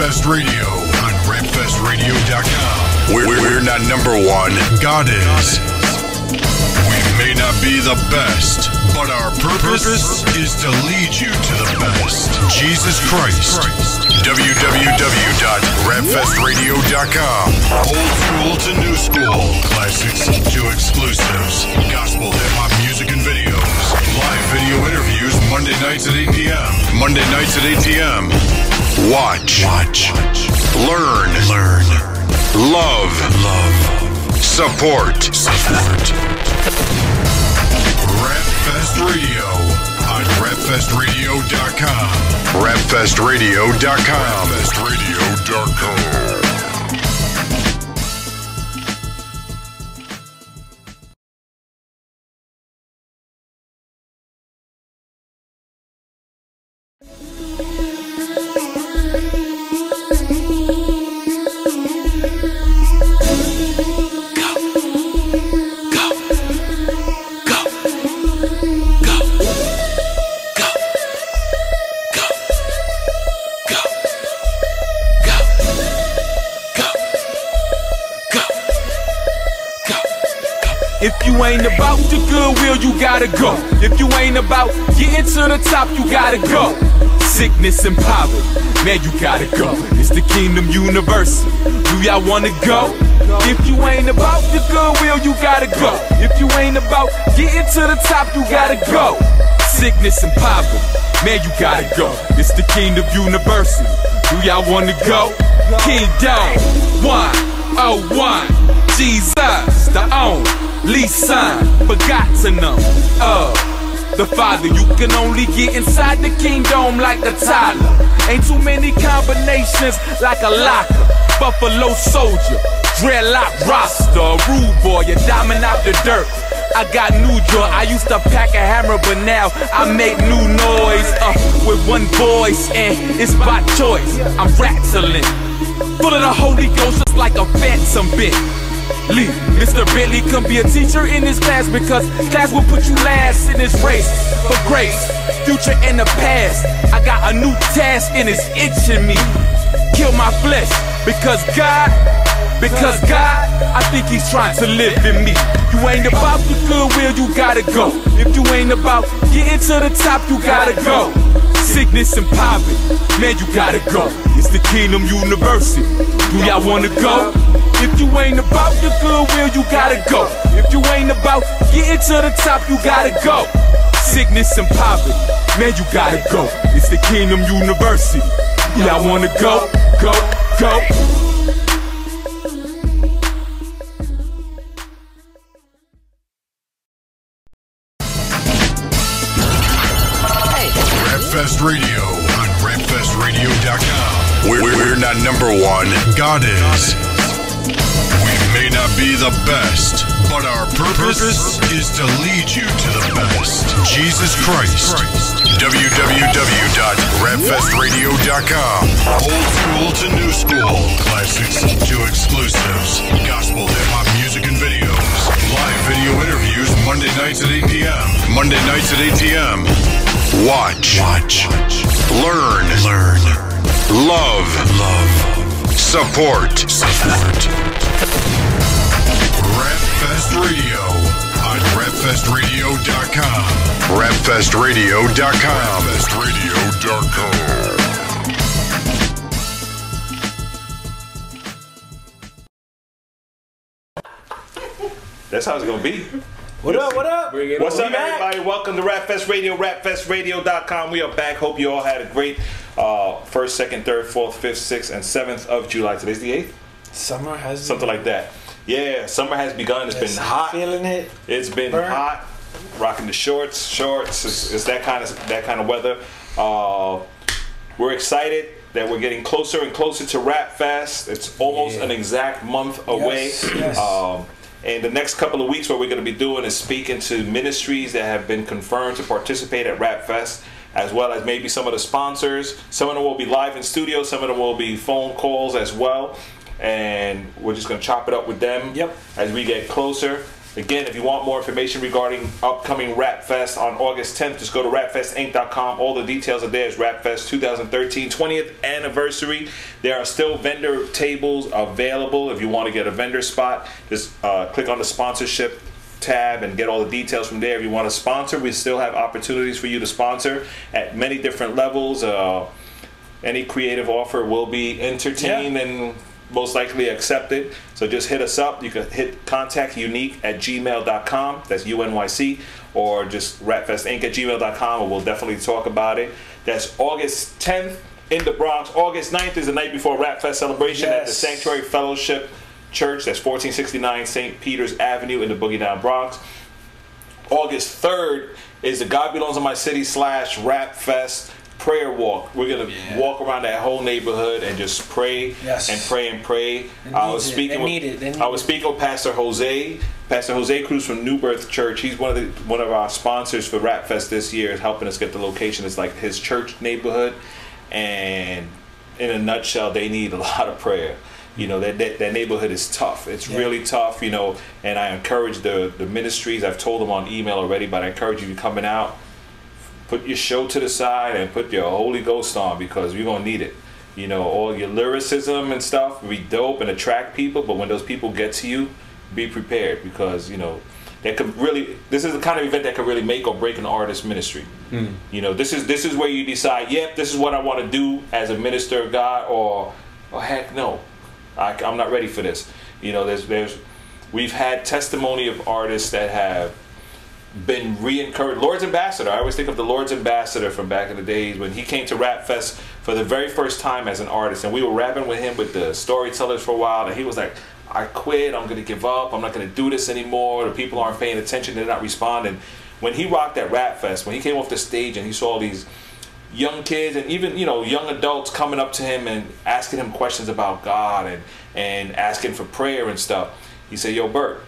Radio on RapFestRadio.com. We're, we're not number one. God is. We may not be the best, but our purpose is to lead you to the best. Jesus Christ. www.rapfestradio.com. Old school to new school. Classics to exclusives. Gospel hip hop music and videos. Live video interviews Monday nights at 8 p.m. Monday nights at 8 p.m. Watch. Watch. Learn. Learn. Love. Love. Support. Support. Rapfest Radio on rapfestradio.com. Rapfestradio.com. Rapfestradio.com. to the top, you gotta go. Sickness and poverty, man, you gotta go. It's the Kingdom University. Do y'all wanna go? If you ain't about the goodwill, you gotta go. If you ain't about getting to the top, you gotta go. Sickness and poverty, man, you gotta go. It's the Kingdom University. Do y'all wanna go? Kingdom, one, oh one, Jesus, the only son, begotten of, uh, the Father. You can only get inside the kingdom like a toddler. Ain't too many combinations like a locker. Buffalo soldier, dreadlock roster, rude boy, you're diamond out the dirt. I got new joy. I used to pack a hammer, but now I make new noise uh, with one voice, and it's by choice. I'm rattling, full of the Holy Ghost, just like a phantom bit. Lee, Mr. Bentley can be a teacher in this class because class will put you last in this race for grace, future and the past. I got a new task and it's itching me. Kill my flesh because God, because God, I think He's trying to live in me. You ain't about the goodwill, you gotta go. If you ain't about getting to the top, you gotta go. Sickness and poverty, man, you gotta go. It's the Kingdom University. Do y'all wanna go? If you ain't about the goodwill, you gotta go. If you ain't about getting to the top, you gotta go. Sickness and poverty, man, you gotta go. It's the Kingdom University. Y'all wanna go, go, go. Purpose is to lead you to the best. Jesus Christ. www.rapfestradio.com. Old school to new school. Classics to exclusives. Gospel hip hop music and videos. Live video interviews Monday nights at 8 p.m. Monday nights at 8 p.m. Watch. Watch. Learn. Learn. Love. Love. Support. Support. Rapfest Radio on rapfestradio.com. Rapfestradio.com. Rapfestradio.com. That's how it's gonna be. What up? What up? What's We up, back. everybody? Welcome to Rapfest Radio, rapfestradio.com. We are back. Hope you all had a great uh, first, second, third, fourth, fifth, sixth, and seventh of July. Today's the eighth, Summer has something like that. Yeah, summer has begun. It's Yes, been hot. Feeling it. It's been Burn. hot. Rocking the shorts, shorts. It's, it's that kind of that kind of weather. Uh, we're excited that we're getting closer and closer to Rap Fest. It's almost Yeah. an exact month away. Yes, yes. Um, and the next couple of weeks, what we're going to be doing is speaking to ministries that have been confirmed to participate at Rap Fest, as well as maybe some of the sponsors. Some of them will be live in studio. Some of them will be phone calls as well. And we're just going to chop it up with them Yep. as we get closer. Again, if you want more information regarding upcoming Rap Fest on August 10th, just go to rapfestinc.com. All the details are there. It's Rap Fest 2013 20th anniversary. There are still vendor tables available. If you want to get a vendor spot, just uh, click on the sponsorship tab and get all the details from there. If you want to sponsor, we still have opportunities for you to sponsor at many different levels. Uh, any creative offer will be entertained Yeah. and most likely accepted. So just hit us up. You can hit contact unique at gmail.com. That's UNYC. Or just rapfestinc at gmail.com and we'll definitely talk about it. That's August 10th in the Bronx. August 9th is the night before Rap Fest celebration at the Sanctuary Fellowship Church. That's 1469 St. Peter's Avenue in the Boogie Down Bronx. August 3rd is the God Belongs in My City slash Rap Fest prayer walk. We're gonna Yeah. walk around that whole neighborhood and just pray Yes. and pray and pray. They I need was it. speaking with need it. They need I was speaking with Pastor Jose, Pastor Jose Cruz from New Birth Church. He's one of the one of our sponsors for Rap Fest this year, is helping us get the location. It's like his church neighborhood, and in a nutshell, they need a lot of prayer. You know that, that that neighborhood is tough. It's Yeah. really tough. You know, and I encourage the the ministries. I've told them on email already, but I encourage you to coming out put your show to the side and put your Holy Ghost on because you're gonna need it. You know, all your lyricism and stuff be dope and attract people, but when those people get to you, be prepared because you know that could really. This is the kind of event that could really make or break an artist ministry. Hmm. You know, this is this is where you decide, yep, this is what I want to do as a minister of God, or, oh heck no, I, I'm not ready for this. You know, there's there's we've had testimony of artists that have been re-encouraged. Lord's Ambassador. I always think of the Lord's Ambassador from back in the days when he came to Rap Fest for the very first time as an artist, and we were rapping with him with the storytellers for a while, and he was like, "I quit. I'm gonna give up. I'm not gonna do this anymore. The people aren't paying attention. They're not responding." When he rocked at Rap Fest, when he came off the stage and he saw these young kids and even you know young adults coming up to him and asking him questions about God and and asking for prayer and stuff, he said, "Yo, Bert."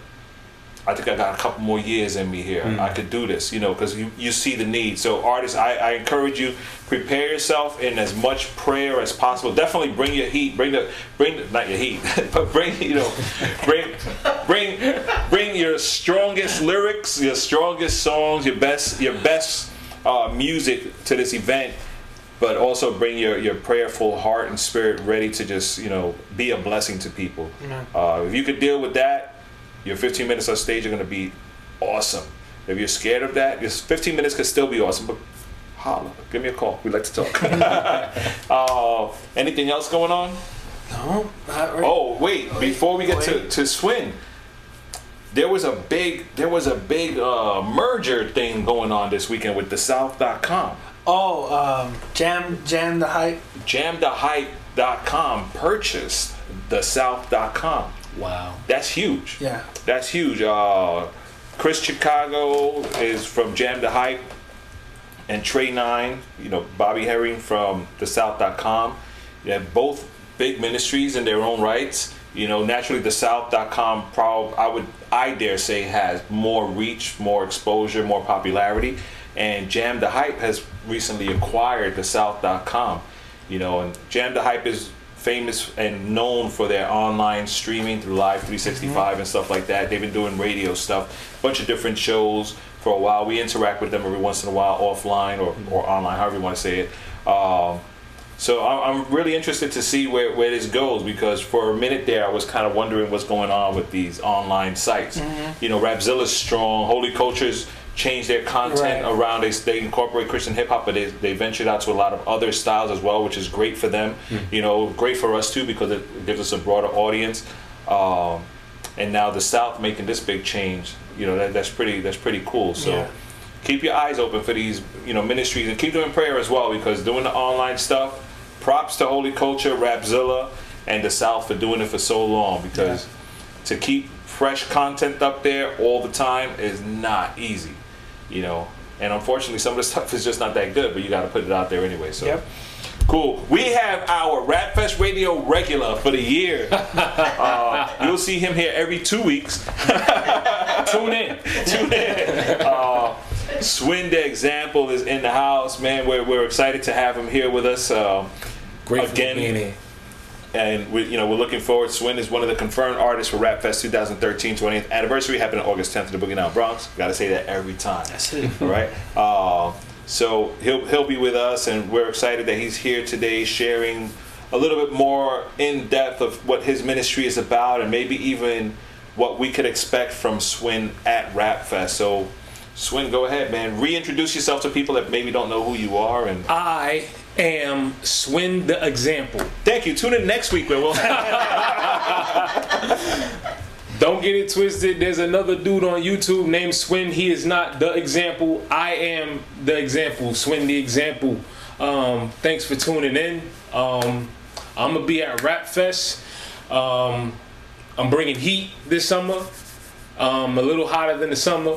I think I got a couple more years in me here. I could do this, you know, because you, you see the need. So, artists, I, I encourage you prepare yourself in as much prayer as possible. Definitely bring your heat. Bring the bring the, not your heat, but bring you know, bring bring bring your strongest lyrics, your strongest songs, your best your best uh, music to this event. But also bring your, your prayerful heart and spirit ready to just you know be a blessing to people. Uh, if you could deal with that, your 15 minutes on stage are going to be awesome. If you're scared of that, your 15 minutes could still be awesome, but holla, give me a call. We'd like to talk. uh, anything else going on? No, not right. Oh, wait, before we get to, to Swin, there was a big there was a big uh, merger thing going on this weekend with the South.com. Oh, um, jam, jam the hype. Jamthehype.com purchased the South.com. Wow. That's huge. Yeah. That's huge. Uh, Chris Chicago is from Jam the Hype, and Trey Nine, you know, Bobby Herring from the South.com. You have both big ministries in their own rights. You know, naturally, the South.com, prob- I would, I dare say, has more reach, more exposure, more popularity. And Jam the Hype has recently acquired the South.com. You know, and Jam the Hype is famous and known for their online streaming through Live 365 mm-hmm. and stuff like that. They've been doing radio stuff, bunch of different shows for a while. We interact with them every once in a while offline or, mm-hmm. or online, however you want to say it. Um, so I- I'm really interested to see where, where this goes because for a minute there I was kind of wondering what's going on with these online sites. Mm-hmm. You know, Rapzilla's strong, Holy Cultures changed their content Right. around. They, they incorporate Christian hip hop, but they, they ventured out to a lot of other styles as well, which is great for them. You know, great for us too because it gives us a broader audience. Um, and now the South making this big change. You know, that, that's pretty that's pretty cool. So Yeah. keep your eyes open for these you know ministries and keep them in prayer as well because doing the online stuff. Props to Holy Culture, Rapzilla, and the South for doing it for so long because to keep fresh content up there all the time is not easy, you know. And unfortunately, some of the stuff is just not that good, but you got to put it out there anyway. So. Yep. Cool. We have our Rapfest Radio regular for the year. Uh, you'll see him here every two weeks. Tune in. Tune in. Uh, Swin example is in the house, man. We're, we're excited to have him here with us. Uh, Grateful Again, to be in here. And we, you know we're looking forward. Swin is one of the confirmed artists for Rap Fest 2013 20th anniversary happening August 10th in the Boogie Down Bronx. Got to say that every time. That's it. All right. Uh, so he'll he'll be with us, and we're excited that he's here today, sharing a little bit more in depth of what his ministry is about, and maybe even what we could expect from Swin at Rap Fest. So. Swin, go ahead, man. Reintroduce yourself to people that maybe don't know who you are, and I am Swin the example. thank you. Tune in next week where we'll Don't get it twisted. There's another dude on YouTube named Swin. He is not the example. I am the example. Swin the example. Um, thanks for tuning in. Um, I'm gonna be at Rap Fest. Um, I'm bringing heat this summer. Um, a little hotter than the summer,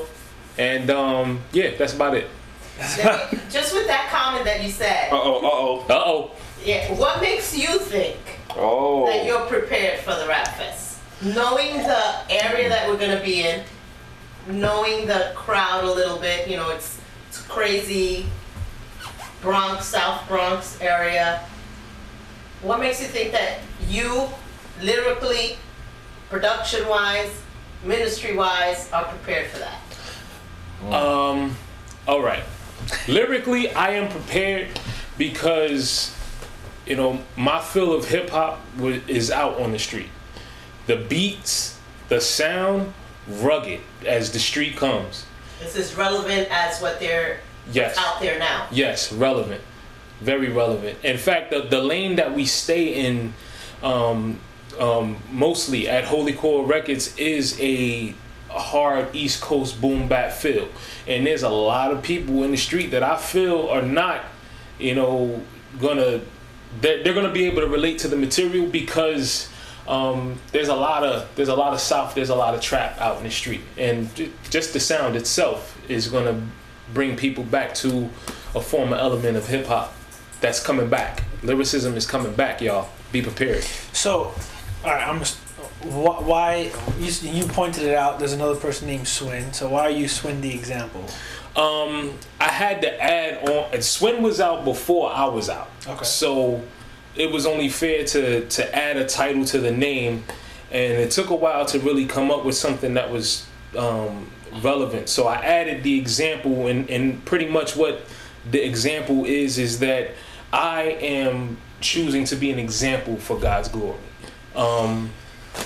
and um, yeah, that's about it. Let just with that comment that you said, Uh oh, uh oh. Uh oh. yeah, what makes you think oh. that you're prepared for the Rap Fest? Knowing the area that we're gonna be in, knowing the crowd a little bit, you know, it's it's crazy Bronx, South Bronx area. What makes you think that you, lyrically, production wise, ministry wise, are prepared for that? Um, all right. Lyrically, I am prepared because, you know, my feel of hip hop wa- is out on the street. The beats, the sound, rugged as the street comes. It's as relevant as what they're Yes. out there now. Yes, relevant. Very relevant. In fact, the, the lane that we stay in um, um, mostly at Holy Core Records is a hard East Coast boom bap feel. And there's a lot of people in the street that I feel are not, you know, gonna, they're, they're gonna be able to relate to the material because um, there's a lot of there's a lot of south there's a lot of trap out in the street and just the sound itself is to bring people back to a former element of hip hop that's coming back lyricism is coming back y'all be prepared So, all right, I'm. Wh- why you, you pointed it out? There's another person named Swin. So why are you Swin the example? um i had to add on and swin was out before i was out Okay. so it was only fair to to add a title to the name and it took a while to really come up with something that was um, relevant so i added the example and and pretty much what the example is is that i am choosing to be an example for god's glory um,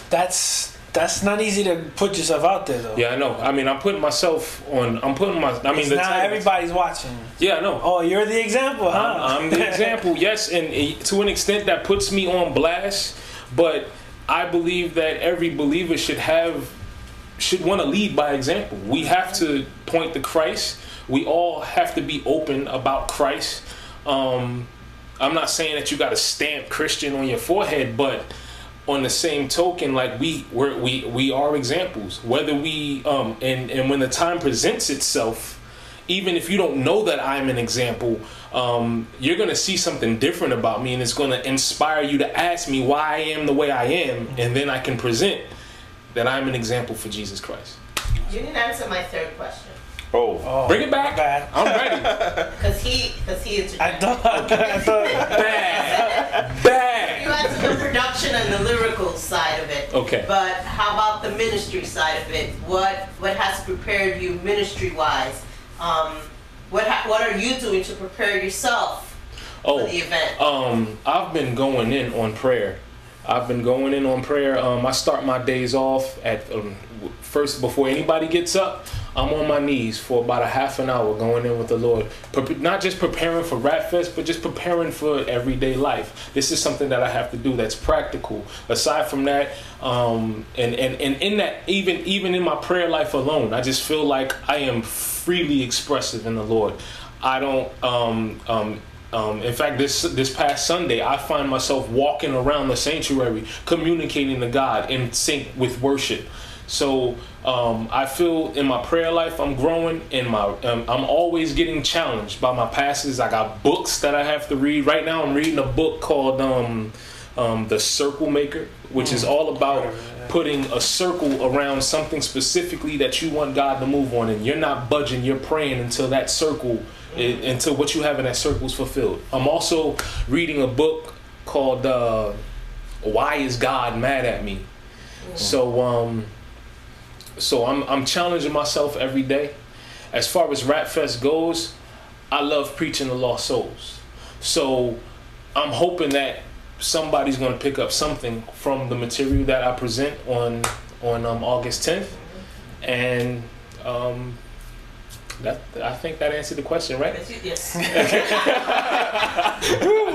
That's that's not easy to put yourself out there though. yeah i know i mean i'm putting myself on i'm putting my i mean It's the not everybody's watching. yeah i know Oh, you're the example, huh? I'm, I'm the example, yes, and to an extent that puts me on blast. But I believe that every believer should have should want to lead by example. We have to point to Christ. We all have to be open about Christ. Um, I'm not saying that you got to stamp Christian on your forehead, but on the same token, like we we're, we we are examples. Whether we um, and and when the time presents itself, even if you don't know that I'm an example, um, you're gonna see something different about me, and it's gonna inspire you to ask me why I am the way I am, and then I can present that I'm an example for Jesus Christ. You didn't answer my third question. Oh. Oh, Bring it back. my bad. I'm ready. Because he, because he interjected. I thought. I thought Bad. You Bad. answered the production and the lyrical side of it. Okay. But how about the ministry side of it? What what has prepared you ministry wise? Um, what ha- what are you doing to prepare yourself Oh. for the event? Um, I've been going in on prayer. I've been going in on prayer. Um, I start my days off at um, first before anybody gets up. I'm on my knees for about a half an hour going in with the Lord. Pre- not just preparing for Rap Fest, but just preparing for everyday life. This is something that I have to do that's practical. Aside from that, um, and, and, and in that, even even in my prayer life alone, I just feel like I am freely expressive in the Lord. I don't um, um, um, in fact, this this past Sunday, I find myself walking around the sanctuary, communicating to God in sync with worship. So um, I feel in my prayer life, I'm growing. In my, um, I'm always getting challenged by my pastors. I got books that I have to read. Right now, I'm reading a book called um, um, "The Circle Maker," which is all about putting a circle around something specifically that you want God to move on, and you're not budging. You're praying until that circle it, until what you have in that circle is fulfilled. I'm also reading a book called uh, why is God mad at me? So um, so I'm I'm challenging myself every day. As far as Rap Fest goes, I love preaching to lost souls. So I'm hoping that somebody's going to pick up something from the material that I present on on um, August 10th, and um, that I think that answered the question, right? Yes.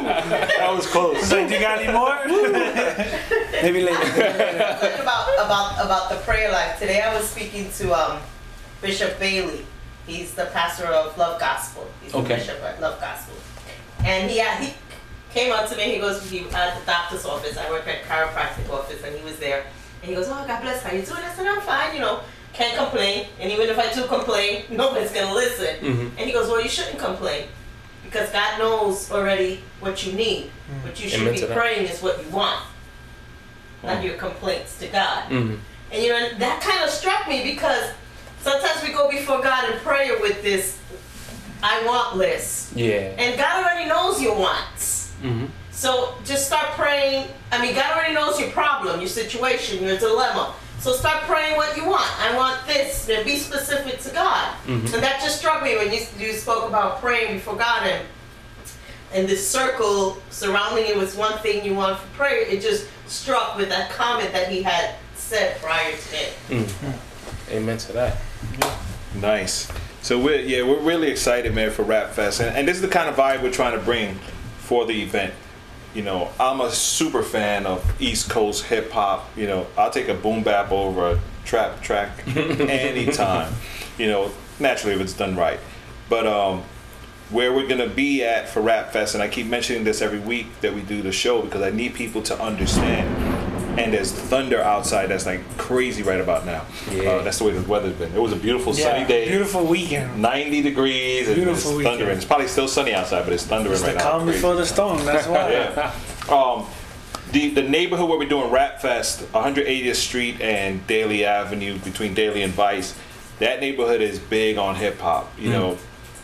That was close. So do you got any more? Maybe later. Talking about about about the prayer life. Today I was speaking to um, Bishop Bailey. He's the pastor of Love Gospel. He's the bishop at Love Gospel. And he had, he came up to me. He goes, he at the doctor's office. I work at chiropractic office, and he was there. And he goes, "Oh, God bless. How you doing?" I said, "I'm fine. You know, can't complain. And even if I do complain, nobody's gonna listen." Mhm. And he goes, "Well, you shouldn't complain." Because God knows already what you need. What you should Amen be praying is what you want, not your complaints to God. Mhm. And you know, that kind of struck me because sometimes we go before God in prayer with this I want list. Yeah. And God already knows your wants. Mhm. So just start praying. I mean, God already knows your problem, your situation, your dilemma. So start praying what you want. I want this. Then be specific to God. Mm-hmm. And that just struck me when you, you spoke about praying before God and and this circle surrounding it was one thing you want for prayer. It just struck with that comment that he had said prior to it. Mm. Amen to that. Nice. So we're yeah we're really excited, man, for Rap Fest, and, and this is the kind of vibe we're trying to bring for the event. You know, I'm a super fan of East Coast hip hop. You know, I'll take a boom bap over a trap track anytime. You know, naturally if it's done right. But um, where we're gonna be at for Rap Fest, and I keep mentioning this every week that we do the show because I need people to understand. And there's thunder outside that's like crazy right about now. Yeah. Uh, that's the way the weather's been. It was a beautiful sunny Yeah, day. beautiful weekend. 90 degrees and Beautiful it's weekend. thundering. It's probably still sunny outside, but it's thundering It's right the now. calm before the storm. That's why. Yeah. Um, the the neighborhood where we're doing Rap Fest, 180th Street and Daly Avenue between Daly and Vyse, that neighborhood is big on hip hop. You know,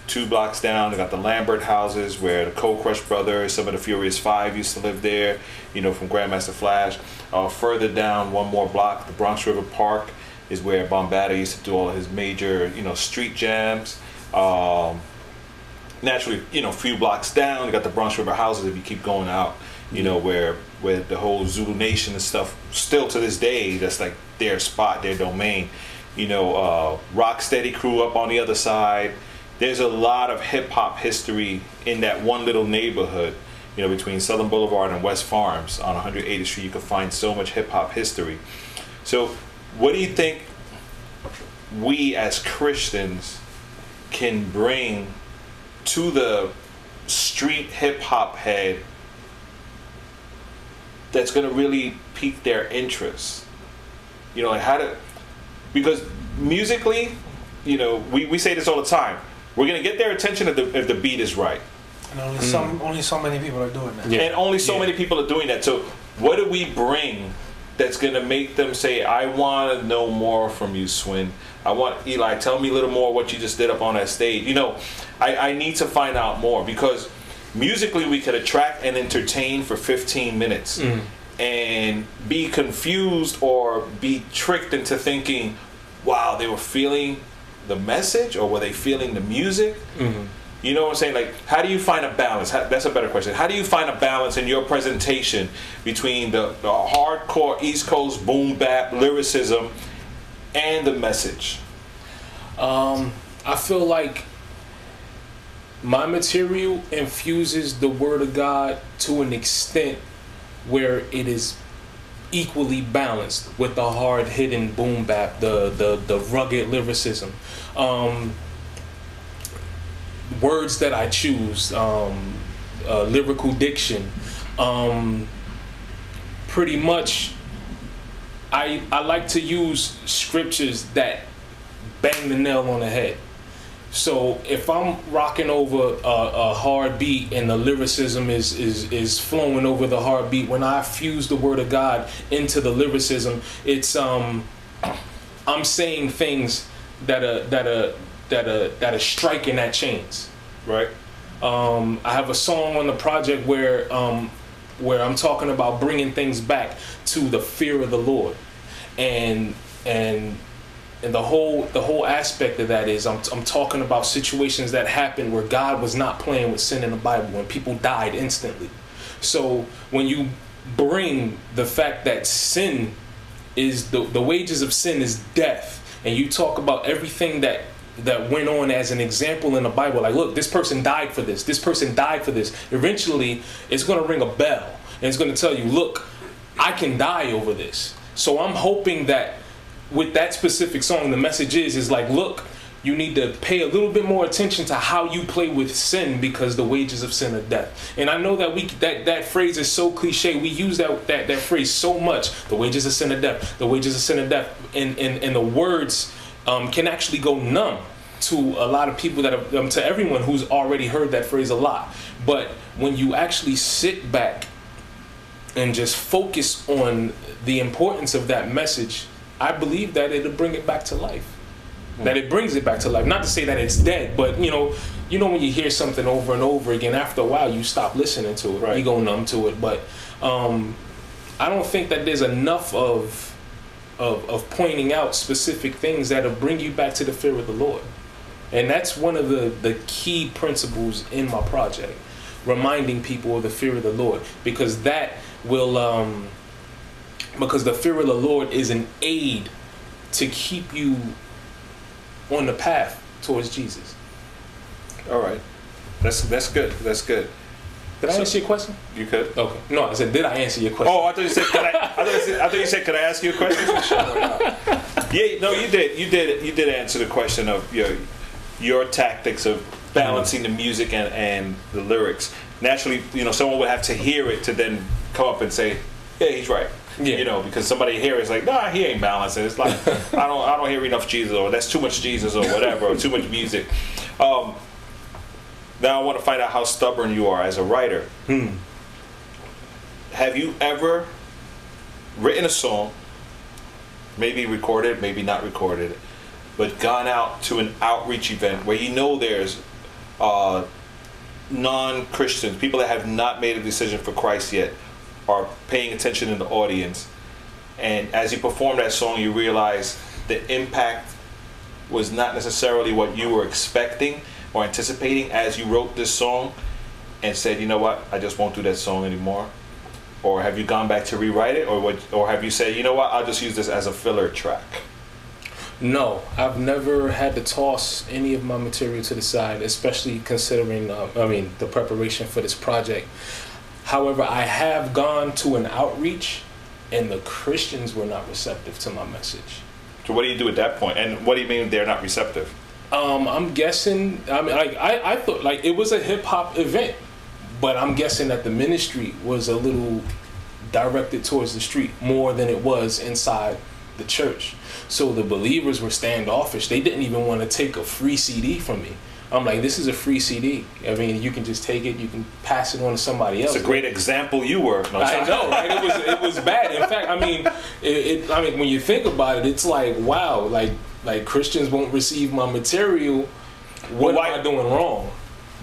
two blocks down, they got the Lambert houses where the Cold Crush brothers, some of the Furious Five used to live there. You know, from Grandmaster Flash. Uh, further down, one more block, the Bronx River Park is where Bambaataa used to do all his major, you know, street jams. Um, naturally, you know, a few blocks down, you got the Bronx River houses. If you keep going out, you know, where where the whole Zulu Nation and stuff, still to this day, that's like their spot, their domain. You know, uh, Rocksteady crew up on the other side. There's a lot of hip hop history in that one little neighborhood. You know, between Southern Boulevard and West Farms on 180th Street, you can find so much hip hop history. So, what do you think we as Christians can bring to the street hip hop head that's going to really pique their interest. You know, like how to, because musically, you know, we, we say this all the time. We're going to get their attention if the, if the beat is right. And only some, mm. only so many people are doing that. Yeah. And only so Yeah. many people are doing that. So, what do we bring that's going to make them say, I want to know more from you, Swin? I want, Eli, tell me a little more what you just did up on that stage. You know, I, I need to find out more because musically we could attract and entertain for 15 minutes mm. and be confused or be tricked into thinking, wow, they were feeling the message or were they feeling the music? Mm-hmm. You know what I'm saying? Like, how do you find a balance? How, that's a better question. How do you find a balance in your presentation between the, the hardcore East Coast boom bap lyricism and the message? Um, I feel like my material infuses the word of God to an extent where it is equally balanced with the hard hitting boom bap, the the the rugged lyricism. Um, words that I choose, um, uh, lyrical diction, um, pretty much. I I like to use scriptures that bang the nail on the head. So if I'm rocking over a, a hard beat and the lyricism is, is is flowing over the hard beat, when I fuse the word of God into the lyricism, it's um I'm saying things that are that are that are that are striking at chains, right? Um, I have a song on the project where um, where I'm talking about bringing things back to the fear of the Lord, and and and the whole the whole aspect of that is I'm, I'm talking about situations that happened where God was not playing with sin in the Bible when people died instantly. So when you bring the fact that sin is the the wages of sin is death, and you talk about everything that that went on as an example in the Bible, like look, this person died for this, this person died for this. Eventually, it's going to ring a bell, and it's going to tell you, look, I can die over this. So I'm hoping that with that specific song, the message is is like, look, you need to pay a little bit more attention to how you play with sin because the wages of sin are death. And I know that we that that phrase is so cliche. We use that that that phrase so much. The wages of sin are death. The wages of sin are death. And and, and the words um, can actually go numb to a lot of people that have, um, to everyone who's already heard that phrase a lot. But when you actually sit back and just focus on the importance of that message, I believe that it'll bring it back to life. That it brings it back to life. Not to say that it's dead, but you know, you know when you hear something over and over again, after a while you stop listening to it. Right. You go numb to it. But um, I don't think that there's enough of of, of pointing out specific things that'll bring you back to the fear of the Lord. And that's one of the, the key principles in my project, reminding people of the fear of the Lord, because that will, um, because the fear of the Lord is an aid to keep you on the path towards Jesus. All right. That's that's good. That's good. Did I So- answer your question? You could. Okay. No, I said, did I answer your question? Oh, I thought you said. Could I, I, thought you said I thought you said. Could I ask you a question? yeah. No, you did. You did. You did answer the question of your your tactics of balancing the music and, and the lyrics. Naturally, you know, someone would have to hear it to then come up and say, "Yeah, he's right." Yeah. You know, because somebody here is like, "Nah, he ain't balancing." It's like I don't I don't hear enough Jesus or that's too much Jesus or whatever or too much music. Um, now I want to find out how stubborn you are as a writer. Have you ever written a song, maybe recorded, maybe not recorded, but gone out to an outreach event where you know there's uh, non-Christians, people that have not made a decision for Christ yet, are paying attention in the audience, and as you perform that song, you realize the impact was not necessarily what you were expecting or anticipating as you wrote this song, and said, you know what, I just won't do that song anymore or have you gone back to rewrite it, or what, or have you said, you know what, I'll just use this as a filler track? No, I've never had to toss any of my material to the side, especially considering, uh, I mean, the preparation for this project. However, I have gone to an outreach, and the Christians were not receptive to my message. So what do you do at that point? And what do you mean they're not receptive? Um, I'm guessing. I mean, like I, I thought like it was a hip hop event, but I'm guessing that the ministry was a little directed towards the street more than it was inside the church. So the believers were standoffish. They didn't even want to take a free CD from me. I'm like, this is a free CD. I mean, you can just take it. You can pass it on to somebody else. It's a great example you were. No, I know, right? It was it was bad. In fact, I mean, it, it. I mean, when you think about it, it's like wow, like like Christians won't receive my material. What why- am I doing wrong?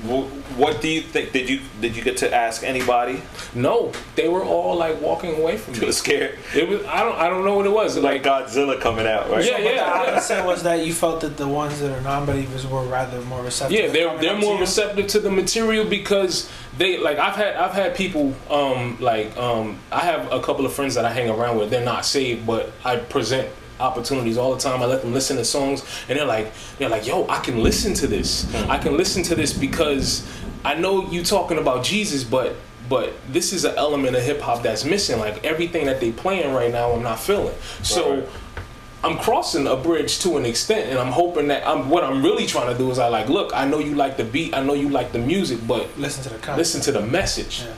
Wh- What do you think? Did you did you get to ask anybody? No, they were all like walking away from You me. scared, It was I don't I don't know what it was. like Like, Godzilla coming out, right? Yeah, But the yeah. opposite was that you felt that the ones that are non-believers were rather more receptive. yeah, to they're they're up to more receptive to the material because they like I've had I've had people um like um I have a couple of friends that I hang around with. They're not saved, but I present opportunities all the time. I let them listen to songs and they're like they're like, "Yo, I can listen to this. Hmm. I can listen to this because I know you talking about Jesus, but but this is an element of hip hop that's missing. Like everything that they playing right now, I'm not feeling. So Right. I'm crossing a bridge to an extent, and I'm hoping that I'm. What I'm really trying to do is, I like, look, I know you like the beat, I know you like the music, but Listen to the listen to the message. Yeah.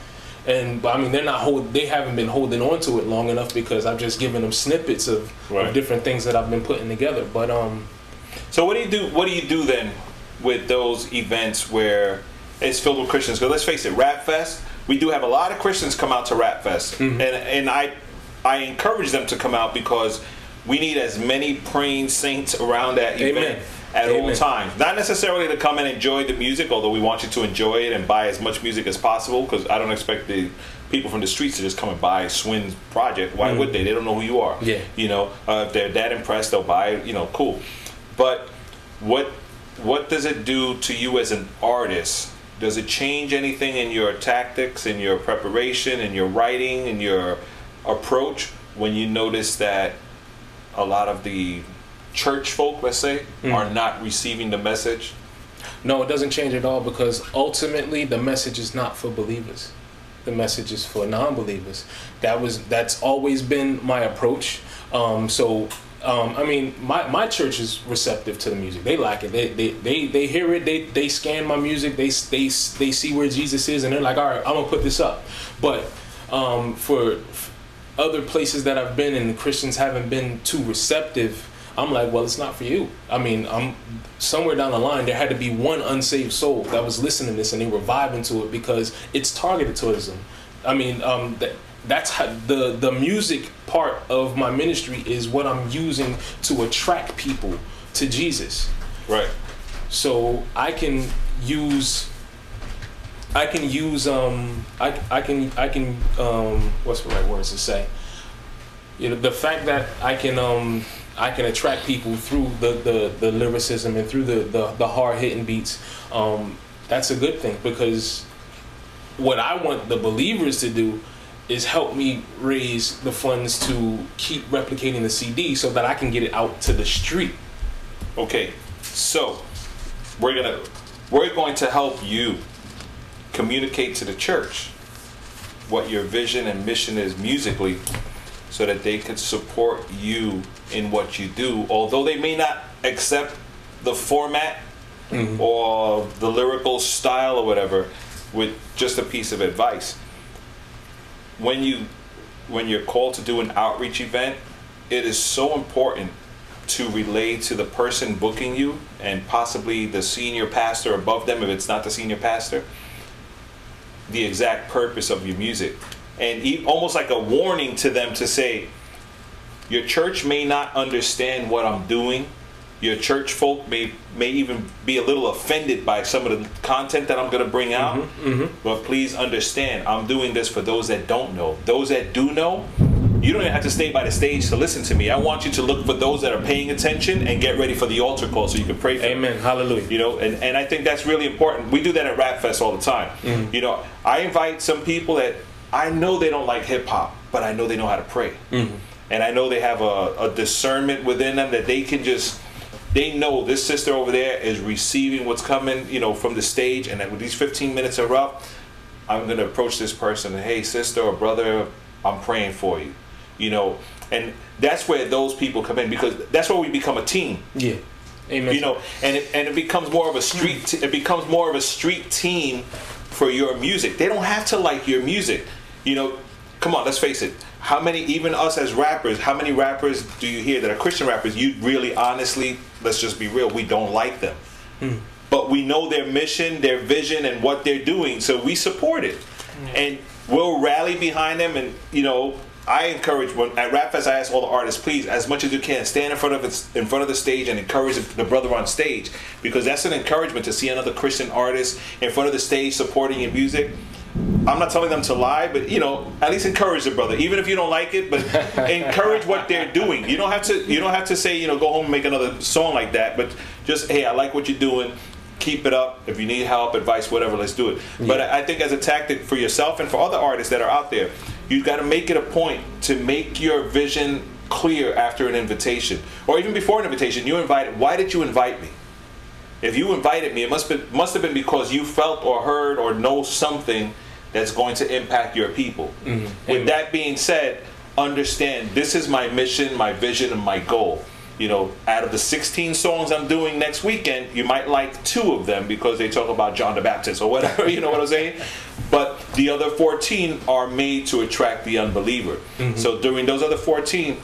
And but I mean, they're not hold. They haven't been holding on to it long enough because I've just given them snippets of, Right. of different things that I've been putting together. But um, So what do you do? What do you do then with those events where it's filled with Christians? Because let's face it, Rap Fest. We do have a lot of Christians come out to Rap Fest, Mm-hmm. and and I I encourage them to come out because we need as many praying saints around that Amen. event at all times. Not necessarily to come and enjoy the music, although we want you to enjoy it and buy as much music as possible. Because I don't expect the people from the streets to just come and buy Swin's project. Why would they? They don't know who you are. Mm. Yeah. You know, uh, if they're that impressed, they'll buy. it, You know, cool. But what what does it do to you as an artist? Does it change anything in your tactics, in your preparation, in your writing, in your approach when you notice that a lot of the church folk, let's say, are not receiving the message? No, it doesn't change at all because ultimately the message is not for believers. The message is for non-believers. That was that's always been my approach. Um, so um, I mean, my, my church is receptive to the music. They like it. They they, they, they hear it. They they scan my music. They they they see where Jesus is, and they're like, all right, I'm gonna put this up. But um, for other places that I've been and the Christians haven't been too receptive, I'm like, well, it's not for you. I mean, I'm somewhere down the line there had to be one unsaved soul that was listening to this and they were vibing to it because it's targeted towards them. I mean, um, that that's how the the music part of my ministry is what I'm using to attract people to Jesus. Right. So I can use I can use um I, I can I can um what's the right words to say? You know, the fact that I can um I can attract people through the, the, the lyricism and through the, the, the hard hitting beats, um, that's a good thing because what I want the believers to do is help me raise the funds to keep replicating the CD so that I can get it out to the street. Okay, so we're gonna we're going to help you communicate to the church what your vision and mission is musically so that they can support you in what you do although they may not accept the format mm-hmm. or the lyrical style or whatever with just a piece of advice. When you when you're called to do an outreach event it is so important to relay to the person booking you and possibly the senior pastor above them if it's not the senior pastor the exact purpose of your music. And e- almost like a warning to them to say your church may not understand what I'm doing. Your church folk may may even be a little offended by some of the content that I'm going to bring out. But please understand I'm doing this for those that don't know. Those that do know you don't even have to stay by the stage to listen to me. I want you to look for those that are paying attention and get ready for the altar call so you can pray for them. Amen. Hallelujah. you know and, and i think that's really important. We do that at rap fest all the time. Mm-hmm. you know i invite some people that i know they don't like hip-hop but i know they know how to pray. Mm-hmm. And i know they have a, a discernment within them that they can just they know this sister over there is receiving what's coming you know from the stage. And that when these 15 minutes are up i'm going to approach this person. And hey sister or brother i'm praying for you you know? And that's where those people come in because that's where we become a team. Yeah. Amen. you know and it, and it becomes more of a street t- it becomes more of a street team for your music. They don't have to like your music you know? Come on let's face it how many even us as rappers how many rappers do you hear that are christian rappers? You really honestly let's just be real we don't like them. Hmm. But we know their mission their vision and what they're doing so we support it. And we'll rally behind them and you know I encourage when at Rap Fest I ask all the artists, please, as much as you can, stand in front of it, in front of the stage and encourage the brother on stage. Because that's an encouragement to see another Christian artist in front of the stage supporting your music. I'm not telling them to lie, but you know, at least encourage the brother, even if you don't like it. But encourage what they're doing. You don't have to. You don't have to say, you know, go home and make another song like that. But just, hey, I like what you're doing. Keep it up. If you need help, advice, whatever, let's do it. But I I think as a tactic for yourself and for other artists that are out there, you've got to make it a point to make your vision clear after an invitation, or even before an invitation. You invited. Why did you invite me? If you invited me, it must be, must have been because you felt or heard or know something that's going to impact your people. Mm-hmm. With Amen. that being said, understand this is my mission, my vision, and my goal. You know, out of the 16 songs I'm doing next weekend, you might like two of them because they talk about John the Baptist or whatever, you know what I'm saying? But the other 14 are made to attract the unbeliever. Mm-hmm. So during those other 14,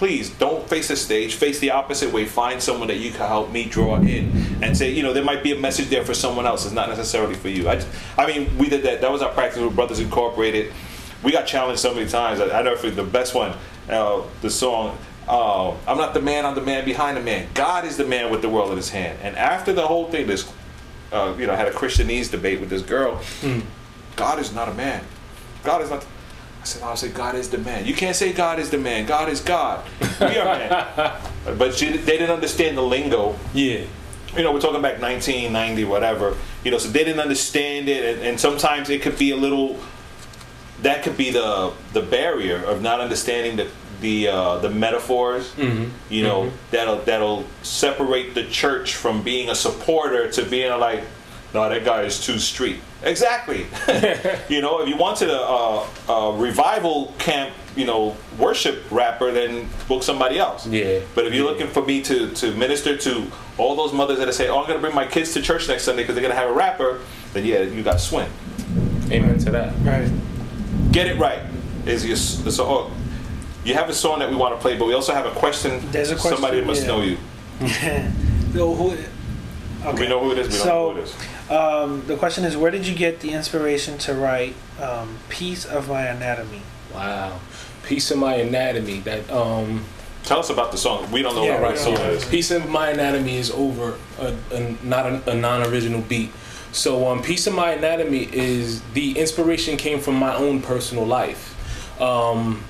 please don't face the stage face the opposite way find someone that you can help me draw in and say you know there might be a message there for someone else it's not necessarily for you i, I mean we did that that was our practice with brothers incorporated we got challenged so many times i, I never forget the best one uh, the song uh, I'm not the man, I'm the man behind the man. God is the man with the world in his hand. And after the whole thing, this, uh, you know, I had a Christianese debate with this girl. God is not a man. God is not. I said, I said, God is the man. You can't say God is the man. God is God. We are man. but she, they didn't understand the lingo Yeah. you know, we're talking back 1990, whatever. You know, so they didn't understand it, and, and sometimes it could be a little. That could be the the barrier of not understanding the the uh, the metaphors. You know, that'll that'll separate the church from being a supporter to being like, no, that guy is too street. Exactly. you know, if you wanted a, a, a revival camp, you know, worship rapper, then book somebody else. Yeah. But if you're looking for me to, to minister to all those mothers that say, "Oh, I'm gonna bring my kids to church next Sunday because they're gonna have a rapper," then yeah, you got swing. Amen to that. Right. Get it right is your s- the song. You have a song that we want to play, but we also have a question. There's a question, Somebody must yeah. know you. So who? Okay. We know who it is. We So- don't know who it is. Um, the question is, where did you get the inspiration to write um, "Piece of My Anatomy"? Wow. Piece of my anatomy. That um Tell us about the song. We don't know Yeah, what we the don't song is. Piece of my anatomy is over a, a not a, a non-original beat. So um, piece of my anatomy is the inspiration came from my own personal life. Um,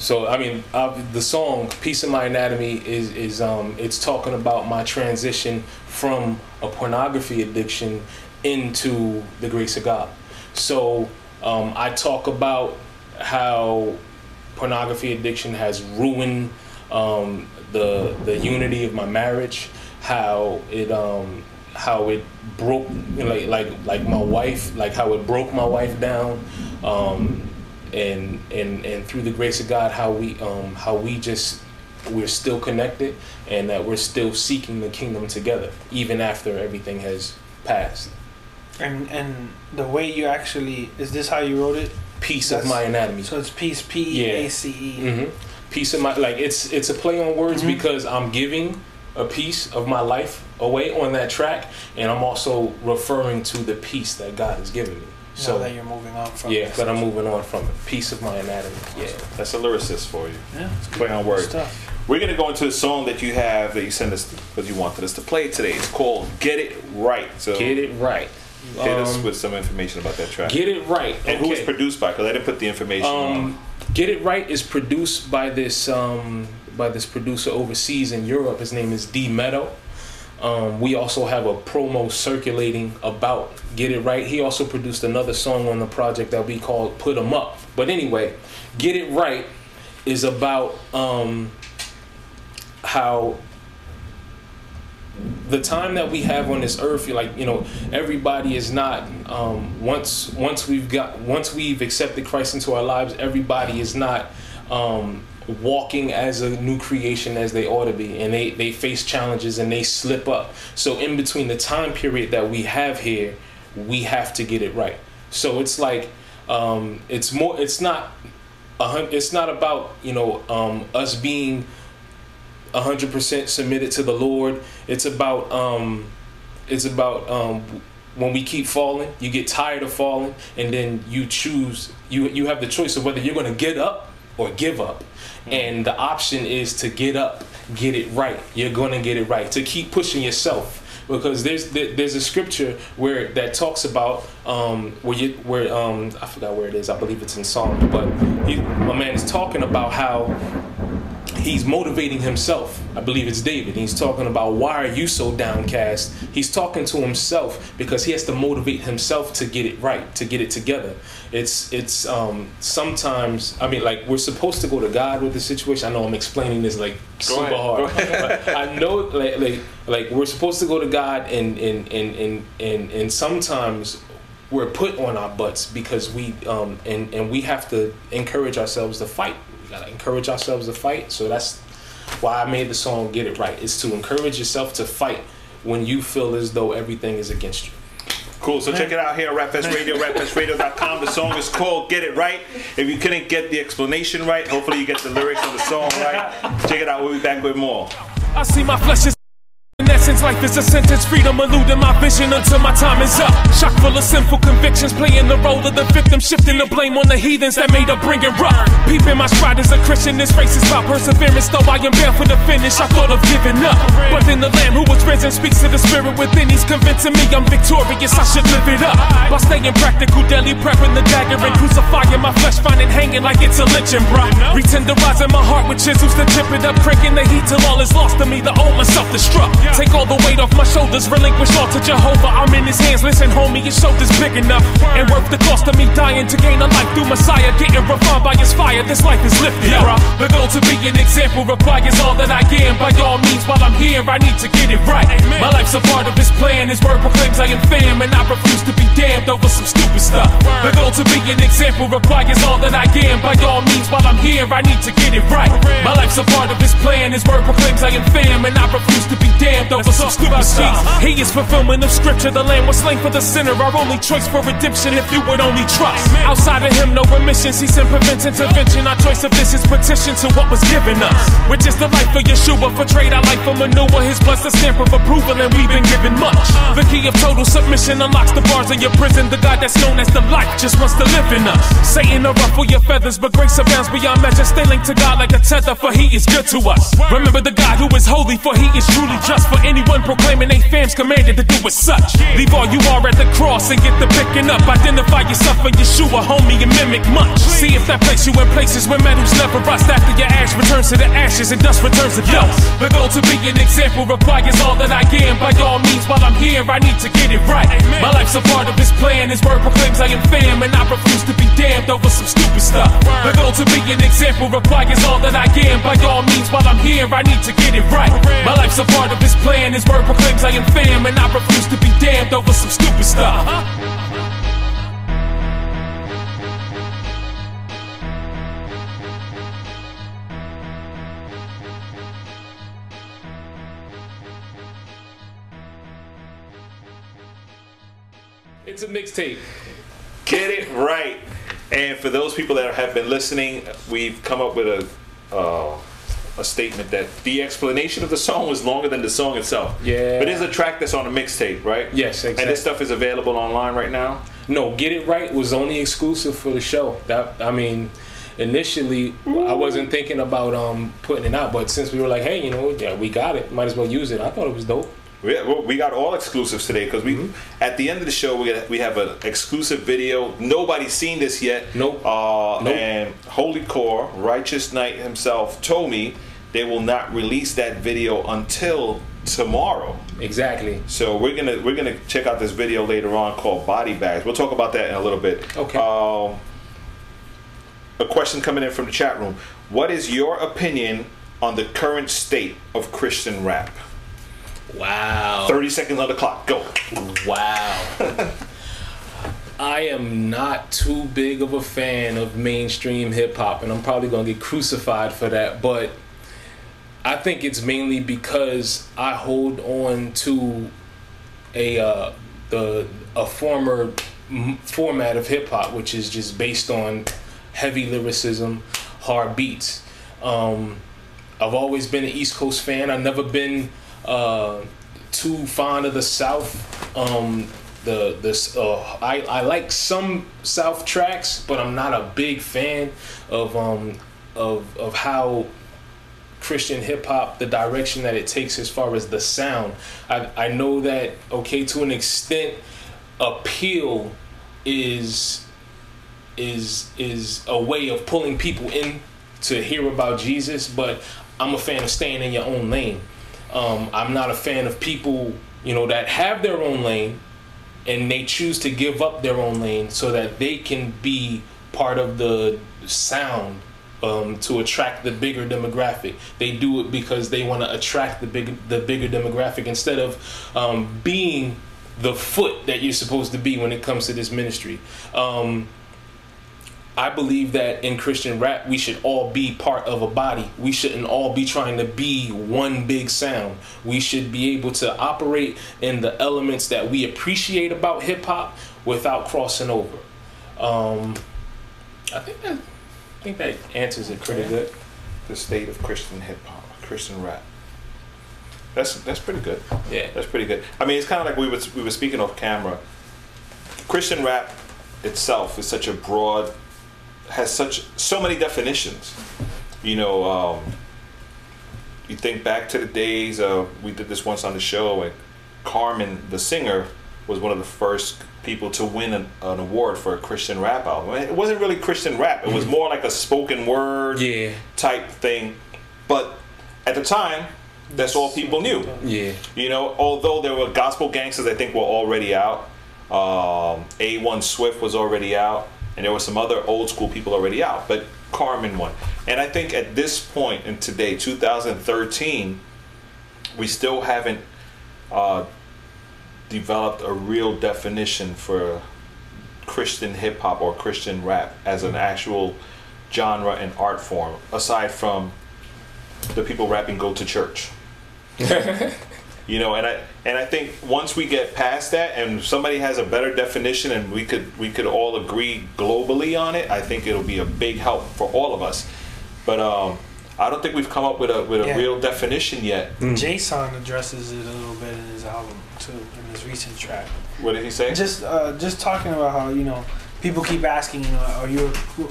so I mean, uh, the song "Piece of My Anatomy" is is um, it's talking about my transition from a pornography addiction into the grace of God. So um, I talk about how pornography addiction has ruined um, the the unity of my marriage. How it um, how it broke you know, like like like my wife like how it broke my wife down. Um, and and and through the grace of God, how we um how we just we're still connected and that we're still seeking the kingdom together even after everything has passed. And and the way you actually is this how you wrote it? Piece of my anatomy. So it's piece P E A C E. hmm Piece of my like it's it's a play on words because I'm giving a piece of my life away on that track, and I'm also referring to the peace that God has given me. So So that you're moving on from. yeah, it. that I'm moving on from it. Piece of my anatomy. Yeah. That's a lyricist for you. Yeah, it's good Play on words. stuff. We're gonna go into the song that you have that you sent us because you wanted us to play today. It's called "Get It Right." So Get it right. hit us Um, with some information about that track. Get it right. and who it's produced by? Because I didn't put the information on. Um, Get It Right is produced by this um, by this producer overseas in Europe. His name is D Meadow. Um, we also have a promo circulating about Get It Right. He also produced another song on the project that we called Put 'Em Up. But anyway, Get It Right is about um, how the time that we have on this earth, like you know, everybody is not um, once once we've got once we've accepted Christ into our lives, everybody is not um, walking as a new creation as they ought to be, and they they face challenges and they slip up. So in between the time period that we have here, we have to get it right. So it's like um, it's more. It's not. a It's not about you know um, us being 100% submitted to the Lord. It's about um it's about um when we keep falling, you get tired of falling and then you choose you you have the choice of whether you're going to get up or give up. And the option is to get up, get it right. You're going to get it right. To keep pushing yourself because there's there's a scripture where that talks about um where you where um I forgot where it is. I believe it's in Psalm, but he, my man is talking about how he's motivating himself. I believe it's David. He's talking about why are you so downcast? He's talking to himself because he has to motivate himself to get it right, to get it together. It's it's um sometimes I mean like we're supposed to go to God with the situation. I know I'm explaining this like super hard. go ahead. But I know like like like we're supposed to go to God and and and and and, and sometimes we're put on our butts because we um and and we have to encourage ourselves to fight gotta encourage ourselves to fight so that's why i made the song get it right it's to encourage yourself to fight when you feel as though everything is against you Cool. So check it out here, Rapfest Radio, rapfestradio.com. The song is called Get It Right. If you couldn't get the explanation right, hopefully you get the lyrics of the song right. Check it out. We'll be back with more. I see my flesh is since life is a sentence, freedom eluding my vision until my time is up. Shock full of sinful convictions, playing the role of the victim, shifting the blame on the heathens that made up bringing rough. Peeping my stride as a Christian, this race is about perseverance, though I am bound for the finish. I thought of giving up, but then the Lamb who was risen speaks to the spirit within. He's convincing me I'm victorious. I should live it up by staying practical, daily prepping the dagger and crucifying my flesh, finding hanging like it's a lynching, bro. Retenderizing my heart with chisels to chip it up, cranking the heat till all is lost to me. The old myself destruct. Take all the weight off my shoulders, relinquish all to Jehovah. I'm in his hands. Listen, homie, your shoulders big enough and worth the cost of me dying to gain a life through Messiah, getting refined by his fire. This life is lifted, bro. The goal to be an example requires all that I am. By all means, while I'm here, I need to get it right. My life's a part of his plan. His word proclaims I am fam, and I refuse to be damned over some stupid stuff. The goal to be an example requires all that I am. By all means, while I'm here, I need to get it right. My life's a part of his plan. His word proclaims I am fam, and I refuse to be damned over He is fulfillment of scripture. The lamb was slain for the sinner. Our only choice for redemption, if you would only trust. Outside of him, no remission. Cease and prevents intervention. Our choice of this is petition to what was given us, which is the life of Yeshua. For trade our life for manure. His blood's the stamp of approval, and we've been given much. The key of total submission unlocks the bars of your prison. The God that's known as the light just wants to live in us. Satan to ruffle your feathers, but grace abounds beyond measure. Stay linked to God like a tether, for He is good to us. Remember the God who is holy, for He is truly just. For anyone proclaiming they fam's commanded to do as such. Leave all you are at the cross and get the picking up. Identify yourself for Yeshua, homie, and mimic much. See if that place you in places where metals never rust. After your ash returns to the ashes and dust returns to dust. The goal to be an example requires all that I am. By all means, while I'm here, I need to get it right. My life's a part of His plan. His word proclaims I am fam, and I refuse to be damned over some stupid stuff. The goal to be an example requires all that I am. By all means, while I'm here, I need to get it right. My life's a part of His plan. His word proclaims I am fam, and I refuse to be damned over some stupid stuff. It's a mixtape. Get it right. And for those people that have been listening, we've come up with a uh, a statement that the explanation of the song was longer than the song itself. Yeah. But it's a track that's on a mixtape, right? Yes, exactly. And this stuff is available online right now. No, Get It Right was only exclusive for the show. That I mean, initially I wasn't thinking about um putting it out, but since we were like, hey, you know, yeah, we got it, might as well use it. I thought it was dope. We, we got all exclusives today because we at the end of the show we we have an exclusive video. Nobody's seen this yet. Nope. Uh, Nope. And Holy Core, Righteous Knight himself, told me they will not release that video until tomorrow. Exactly. So we're gonna we're gonna check out this video later on called Body Bags. We'll talk about that in a little bit. Okay. Um, a question coming in from the chat room. What is your opinion on the current state of Christian rap? Wow. 30 seconds on the clock. Go. Wow. I am not too big of a fan of mainstream hip hop, and I'm probably gonna get crucified for that. But I think it's mainly because I hold on to a uh, the a former m- format of hip hop, which is just based on heavy lyricism, hard beats. Um, I've always been an East Coast fan. I've never been uh, too fond of the South. Um, the this uh, I I like some South tracks, but I'm not a big fan of um of of how Christian hip hop, the direction that it takes as far as the sound. I I know that okay to an extent, appeal is is is a way of pulling people in to hear about Jesus, but I'm a fan of staying in your own lane. Um, I'm not a fan of people, you know, that have their own lane and they choose to give up their own lane so that they can be part of the sound um, to attract the bigger demographic. They do it because they want to attract the big the bigger demographic instead of um, being the foot that you're supposed to be when it comes to this ministry. Um, I believe that in Christian rap, we should all be part of a body. We shouldn't all be trying to be one big sound. We should be able to operate in the elements that we appreciate about hip hop without crossing over. Um, I think that I think that answers it pretty good. The state of Christian hip hop, Christian rap. That's that's pretty good. Yeah. That's pretty good. I mean, it's kind of like we were we were speaking off camera. Christian rap itself is such a broad, has such so many definitions. You know, um, you think back to the days of we did this once on the show, and Carmen, the singer, was one of the first people to win an, an award for a Christian rap album. It wasn't really Christian rap; it was more like a spoken word Yeah. type thing. But at the time, that's all people knew. Yeah. You know, although there were gospel gangsters, I think were already out. Um, A1 Swift was already out, and there were some other old school people already out. But Carmen won, and I think at this point in today, 2013, we still haven't uh, developed a real definition for Christian hip hop or Christian rap as an actual genre and art form, aside from the people rapping "Go to Church." you know and i and i think once we get past that and somebody has a better definition and we could we could all agree globally on it i think it'll be a big help for all of us but um i don't think we've come up with a with a Yeah. real definition yet Jason addresses it a little bit in his album too, in his recent track. what did he say Just uh, just talking about how you know people keep asking, you know, are you a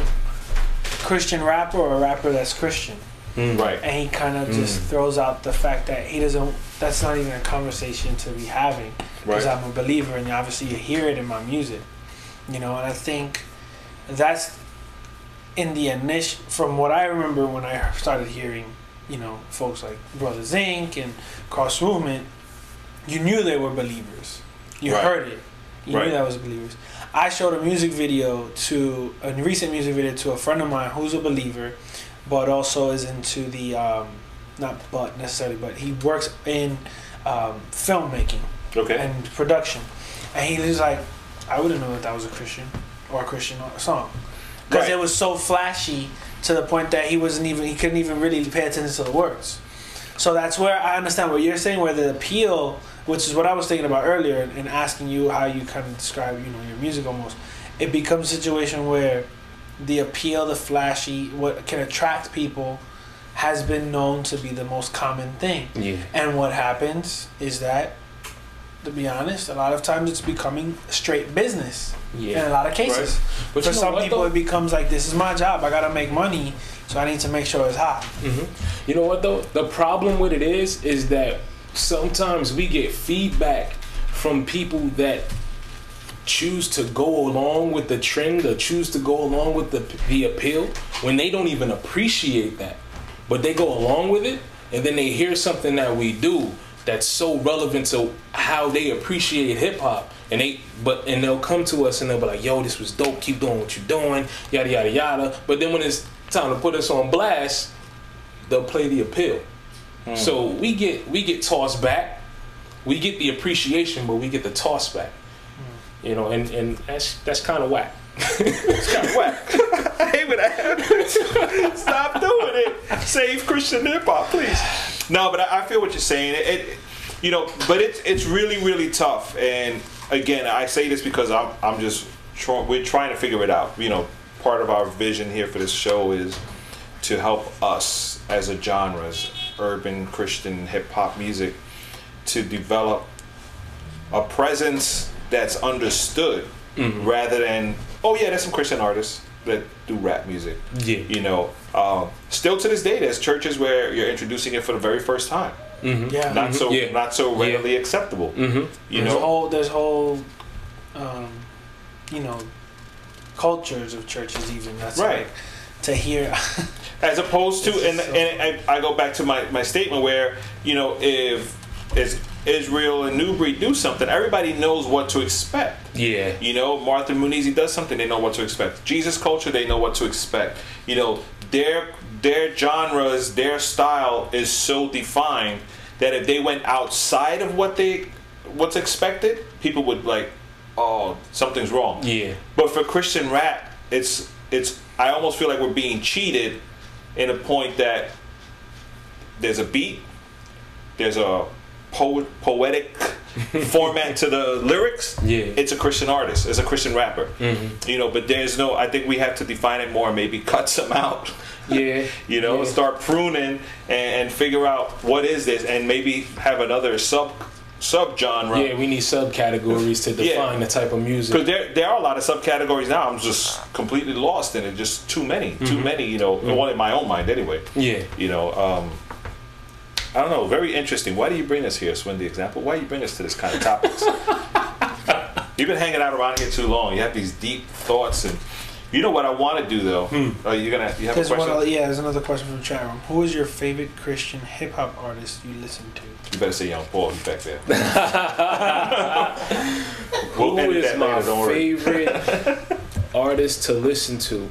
Christian rapper or a rapper that's Christian? right And he kind of just throws out the fact that he doesn't. That's not even a conversation to be having because Right. I'm a believer, and obviously you hear it in my music, you know. And I think that's in the initial. From what I remember when I started hearing, you know, folks like Brother Zinc and Cross Movement, you knew they were believers. You Right. heard it. You Right. knew that was believers. I showed a music video to a recent music video to a friend of mine who's a believer, but also is into the um, not but necessarily, but he works in um, filmmaking okay and production, and he was like, I wouldn't know that that was a Christian or a Christian song because Right. it was so flashy to the point that he wasn't even he couldn't even really pay attention to the words. So that's where I understand what you're saying, where the appeal, which is what I was thinking about earlier, and asking you how you kind of describe, you know, your music almost. It becomes a situation where the appeal, the flashy, what can attract people, has been known to be the most common thing. Yeah. And what happens is that, to be honest, a lot of times it's becoming straight business Yeah. in a lot of cases. But For some what, people, though? it becomes like this is my job. I gotta make money, so I need to make sure it's hot. Mm-hmm. You know what though? The problem with it is, is that sometimes we get feedback from people that choose to go along with the trend or choose to go along with the the appeal when they don't even appreciate that, but they go along with it, and then they hear something that we do that's so relevant to how they appreciate hip hop, and they but and they'll come to us and they'll be like, "Yo, this was dope. Keep doing what you're doing." Yada yada yada. But then when it's time to put us on blast, they'll play the appeal. Hmm. So we get we get tossed back. We get the appreciation, but we get the toss back. Hmm. You know, and, and that's that's kind of whack. It's kind of whack. I hate when that happens. Stop doing it. Save christian hip-hop please. No but I, I feel what you're saying. It, it you know but it's it's really really tough. And again i say this because i'm i'm just we're trying to figure it out. You know part of our vision here for this show is to help us as a genre as urban christian hip-hop music to develop a presence that's understood mm-hmm. rather than oh yeah there's some christian artists that do rap music Yeah. you know um, still to this day there's churches where you're introducing it for the very first time Yeah. not so Yeah. not so Yeah. readily acceptable Mm-hmm. you there's know whole there's whole, um, you know, cultures of churches even that's Right. like to hear. as opposed to and, so- and I, I go back to my, my statement where you know if as Israel and New Breed do something everybody knows what to expect Yeah. you know Martha Munizzi does something they know what to expect Jesus culture they know what to expect you know their their genres their style is so defined that if they went outside of what they what's expected people would like oh something's wrong Yeah. but for Christian rap, it's it's I almost feel like we're being cheated in a point that there's a beat, there's a po- poetic format to the lyrics. Yeah. It's a Christian artist, it's a Christian rapper. You know, but there's no I think we have to define it more, maybe cut some out Yeah. You know, Yeah. start pruning and, and figure out what is this, and maybe have another sub sub genre. Yeah, we need subcategories to Yeah. define the type of music. Because there, there are a lot of subcategories now. I'm just completely lost in it. Just too many, Mm-hmm. too many. You know, one in my own mind anyway. Yeah. You know, um, I don't know. Very interesting. Why do you bring us here, Swin? The example. Why do you bring us to this kind of topics? You've been hanging out around here too long. You have these deep thoughts, and you know what I want to do though. Hmm. Uh, you're gonna. You have a question. one, yeah, there's another question from the chat room. Who is your favorite Christian hip hop artist you listen to? You better say Young Paul. He's back there. we'll Who edit is that my later. Favorite artist to listen to?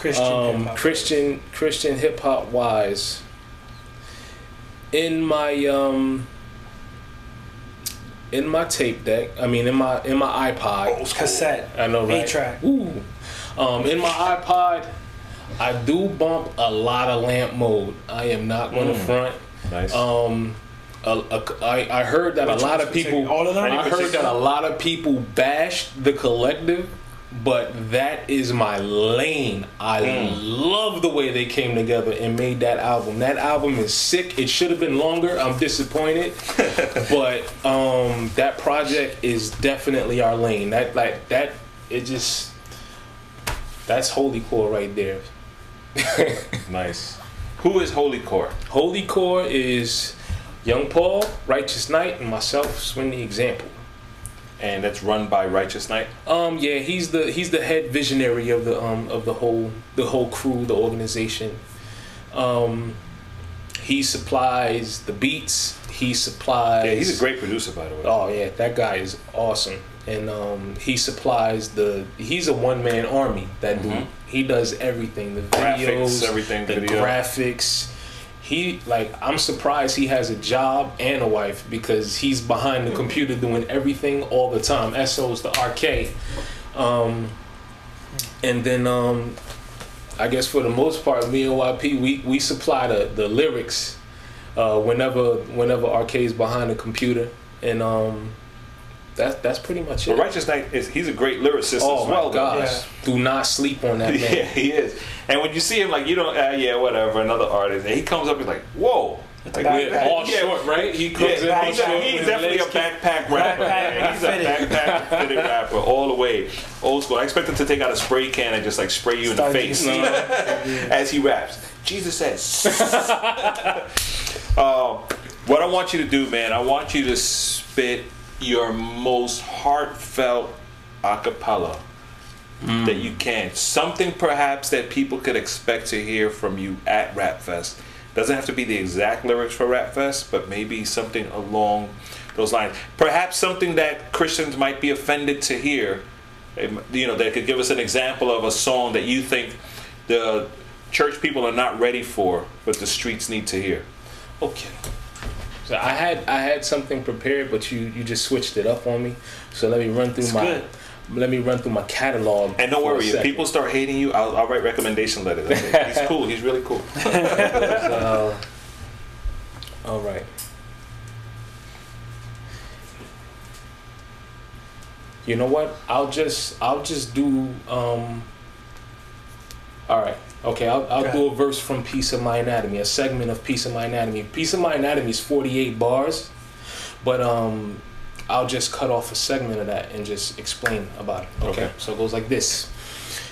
Christian Um. Christian Christian hip hop wise. In my um in my tape deck, I mean in my in my iPod. oh, cassette. I know, right? Eight track. Ooh. Um, in my iPod, I do bump a lot of lamp mode. I am not going to Mm. front. Nice. Um, a, a, I, I heard that Which a lot of people. All of them? I heard that a lot of people bashed the collective, but that is my lane. I Mm. love the way they came together and made that album. That album is sick. It should have been longer. I'm disappointed, but um, that project is definitely our lane. That like that. It just that's holy core right there. nice. Who is Holy Core? Holy Core is Young Paul, Righteous Knight, and myself, Swin the Example. And that's run by Righteous Knight. Um, yeah, he's the he's the head visionary of the um of the whole the whole crew, the organization. Um, he supplies the beats. He supplies. Yeah, he's a great producer, by the way. Oh yeah, that guy is awesome, and um, he supplies the. He's a one man army. That dude. He does everything. The Graphics, videos, everything, the video. graphics. He like I'm surprised he has a job and a wife because he's behind the computer doing everything all the time. SO's the RK. Um, and then um, I guess for the most part, me and YP we we supply the the lyrics uh, whenever whenever RK's behind the computer, and um, that's that's pretty much it. But Righteous Knight is he's a great lyricist oh as well. my gosh! Yeah. Do not sleep on that man. Yeah, he is. And when you see him, like you don't, uh, yeah, whatever, another artist, and he comes up, he's like, whoa. Like, back- Yeah, all yeah, short, right? He comes Yeah, in all he's, short. a, he's definitely a legs kicked. backpack rapper. Backpack man. He's a backpack fitted rapper all the way. Old school. I expect him to take out a spray can and just like spray you in the Start face using- as he raps. Jesus says. uh, what I want you to do, man, I want you to spit your most heartfelt acapella mm. that you can. Something perhaps that people could expect to hear from you at Rap Fest. Doesn't have to be the exact lyrics for Rap Fest, but maybe something along those lines. Perhaps something that Christians might be offended to hear. You know, that could give us an example of a song that you think the church people are not ready for, but the streets need to hear. Okay. So I had I had something prepared, but you you just switched it up on me. So let me run through It's my good. let me run through my catalog. And don't worry, if people start hating you, I'll, I'll write recommendation letters. Okay? He's cool. He's really cool. Uh, all right. You know what? I'll just I'll just do um all right. Okay, I'll, I'll Go do a verse from Piece of My Anatomy, a segment of Piece of My Anatomy. Piece of My Anatomy is 48 bars, but um I'll just cut off a segment of that and just explain about it. Okay. Okay. So it goes like this.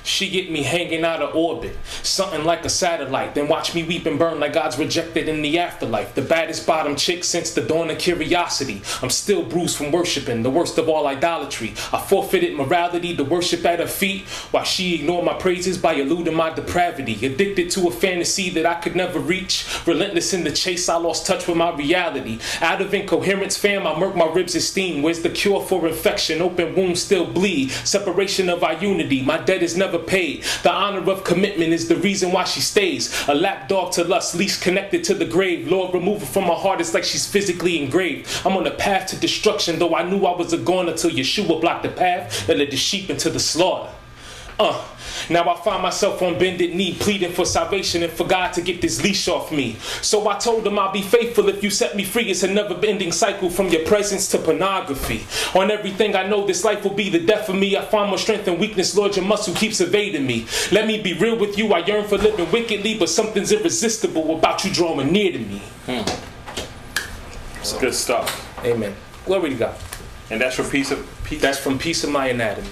She get me hanging out of orbit, something like a satellite. Then watch me weep and burn like God's rejected in the afterlife. The baddest bottom chick since the dawn of curiosity. I'm still bruised from worshiping, the worst of all idolatry. I forfeited morality to worship at her feet, while she ignored my praises by eluding my depravity. Addicted to a fantasy that I could never reach. Relentless in the chase, I lost touch with my reality. Out of incoherence, fam, I murk my ribs esteem. Where's the cure for infection? Open wounds still bleed. Separation of our unity. My debt is never paid. The honor of commitment is the reason why she stays. A lapdog to lust, least connected to the grave. Lord, remove her from my heart. It's like she's physically engraved. I'm on the path to destruction, though I knew I was a goner till Yeshua blocked the path and led the sheep into the slaughter. Uh, now I find myself on bended knee, pleading for salvation and for God to get this leash off me. So I told him I'll be faithful if you set me free. It's a never-ending cycle from your presence to pornography. On everything I know, this life will be the death of me. I find more strength and weakness, Lord. Your muscle keeps evading me. Let me be real with you. I yearn for living wickedly, but something's irresistible about you drawing near to me. Hmm. It's good stuff. Amen. Glory to God. And that's from peace of peace. That's from peace of My Anatomy.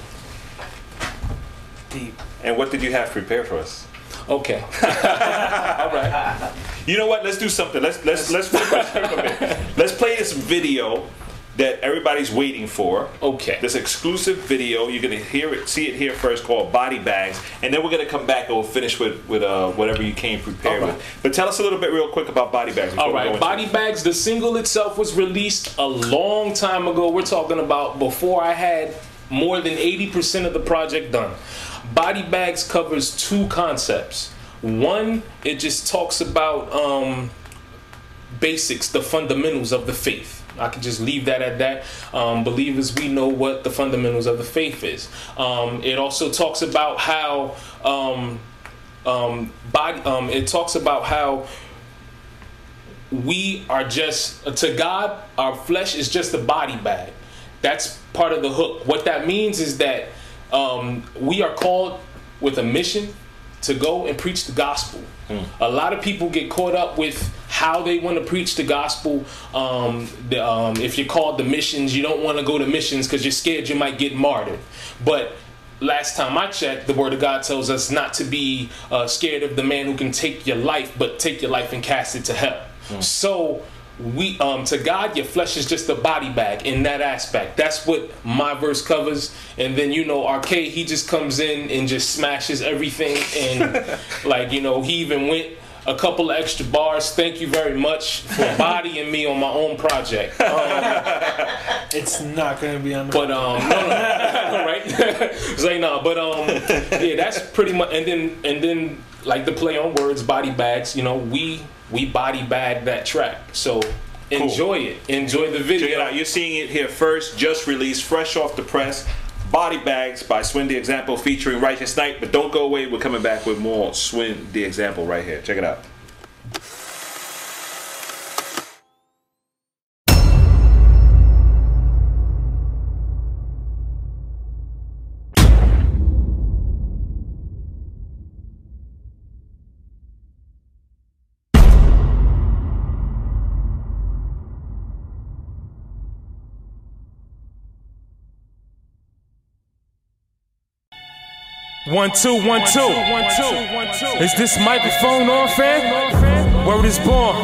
Deep. and what did you have prepared for us? Okay. All right. You know what? Let's do something. Let's let's let's flip a bit. Let's play this video that everybody's waiting for. Okay. This exclusive video. You're gonna hear it, see it here first, called "Body Bags," and then we're gonna come back and we'll finish with with uh, whatever you came prepared right. with. But tell us a little bit, real quick, about "Body Bags." All right, Body. Bags, the single itself was released a long time ago. We're talking about before I had more than 80% of the project done. Body Bags covers two concepts. One, it just talks about um, basics, the fundamentals of the faith. I can just leave that at that. Um, believers, we know what the fundamentals of the faith is. Um, it also talks about how um, um, body. Um, it talks about how we are just to God. Our flesh is just a body bag. That's part of the hook. What that means is that um, we are called with a mission to go and preach the gospel. A lot of people get caught up with how they want to preach the gospel. Um, the, um, if you're called to missions, you don't want to go to missions because you're scared you might get martyred. But last time I checked, the Word of God tells us not to be uh, scared of the man who can take your life, but take your life and cast it to hell. So we um to God your flesh is just a body bag in that aspect. That's what my verse covers. And then you know RK he just comes in and just smashes everything and like you know he even went a couple of extra bars. Thank you very much for bodying me on my own project. Um, It's not gonna be on the. but um, no, no, right? it's like no, but um, yeah, that's pretty much. And then and then like the play on words, body bags. You know, we we body bag that track. So enjoy it. Enjoy the Check it video. out. You're seeing it here first, just released, fresh off the press. Body Bags by Swin the Example featuring Righteous Knight. But don't go away, we're coming back with more Swin the Example right here. Check it out. One two one two. Is this microphone on, fam? Word is born.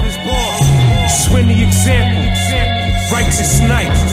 Swin the Example. Righteous Knight.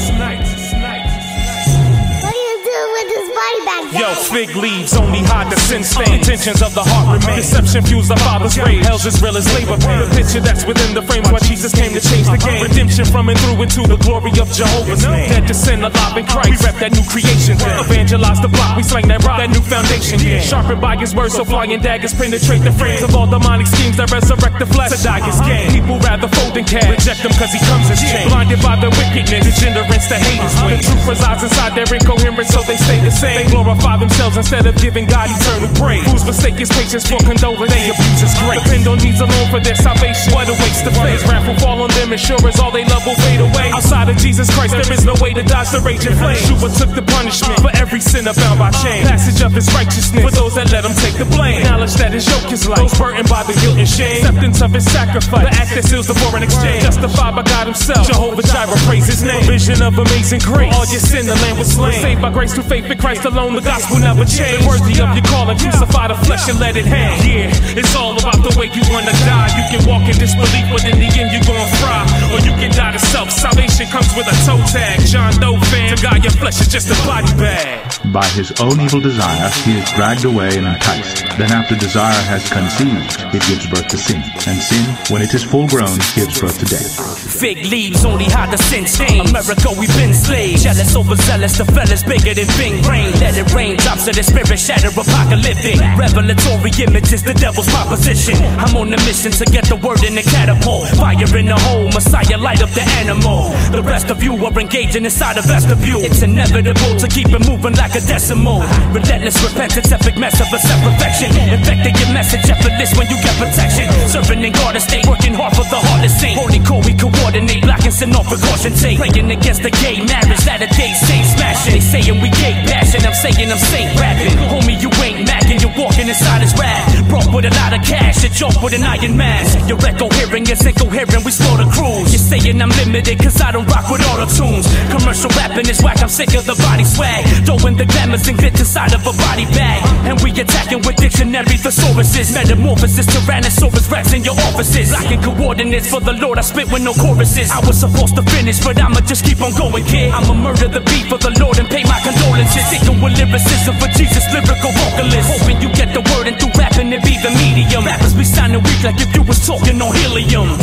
Yo, fig leaves only hide the sin stain. Intentions of the heart remain. Deception fuels the father's rage. Hell's as real as labor pain. The picture that's within the frame why Jesus came to change the game. Redemption from and through into the glory of Jehovah's name. Dead to sin, alive in Christ. We rep that new creation. Evangelize the block, we slang that rock. That new foundation. game. Sharpened by his words, so flying daggers penetrate the frames of all demonic schemes that resurrect the flesh. To die is gain. People rather fold than cash. Reject him cause he comes as change. Blinded by the wickedness, degenerates, the haters win. The truth resides inside their incoherence, so they stay the same. They glorify themselves instead of giving God eternal praise. Fools mistake his patience for condolence. They abuse his grace. Depend on needs alone for their salvation. What a waste of faith. Wrath will fall on them, and sure as all they love will fade away. Outside of Jesus Christ, there is no way to dodge the raging flame. Yeshua took the punishment for every sinner bound by shame. Passage of his righteousness for those that let him take the blame. Knowledge that his yoke is light. Those burdened by the guilt and shame. Acceptance of his sacrifice. The act that seals the foreign exchange. Justified by God himself. Jehovah Jireh, praise his name. Vision of amazing grace. All your sin, the land was slain. Saved by grace through faith in Christ alone. The gospel never changed. Worthy of your calling. Crucify the flesh and let it hang. Yeah, it's all about the way you wanna die. You can walk in disbelief, but in the end you gon' fry. Or you can die to self. Salvation comes with a toe tag. John Doe fan. To God, your flesh is just a body bag. By his own evil desire, he is dragged away and enticed. Then, after desire has conceived, it gives birth to sin. And sin, when it is full grown, gives birth to death. Fig leaves only hide the sin stain. America, we've been slaves. Jealous, overzealous, the fellas bigger than Bing Rain. Let it raindrops of the spirit shatter apocalyptic. Revelatory images, the devil's proposition. I'm on a mission to get the word in the catapult. Fire in the hole, Messiah light up the animal. The rest of you are engaging inside a vestibule. It's inevitable to keep it moving like a decimal. Relentless repentance, epic mess of a self-perfection. Infecting your message, effortless when you get protection. Serving in God state, working hard for the hardest thing. Holy core, we coordinate, blocking sin no precaution take. Praying against the gay marriage, that a day saint smashing. They saying we gay bashing, I'm saying I'm saint rapping. Homie, you ain't macking, you're walking inside his rap. Broke with a lot of cash, a joke with an iron mask. Your echo hearing is incoherent, we slow the cruise. You're saying I'm limited, cause I don't rock with auto tunes. Commercial rapping is whack, I'm sick of the body swag. Throwing the glamours and glitz inside of a body bag. And we attacking with dictionary thesauruses. Metamorphosis, Tyrannosaurus Rex in your offices. Locking coordinates for the Lord, I spit with no choruses. I was supposed to finish, but I'ma just keep on going, kid. I'ma murder the beat for the Lord and pay my condolences. Sticking with lyricism for Jesus, lyrical vocalist. Hoping you get the word and through rapping it be the medium. Rappers be sounding weak like if you was talking on helium.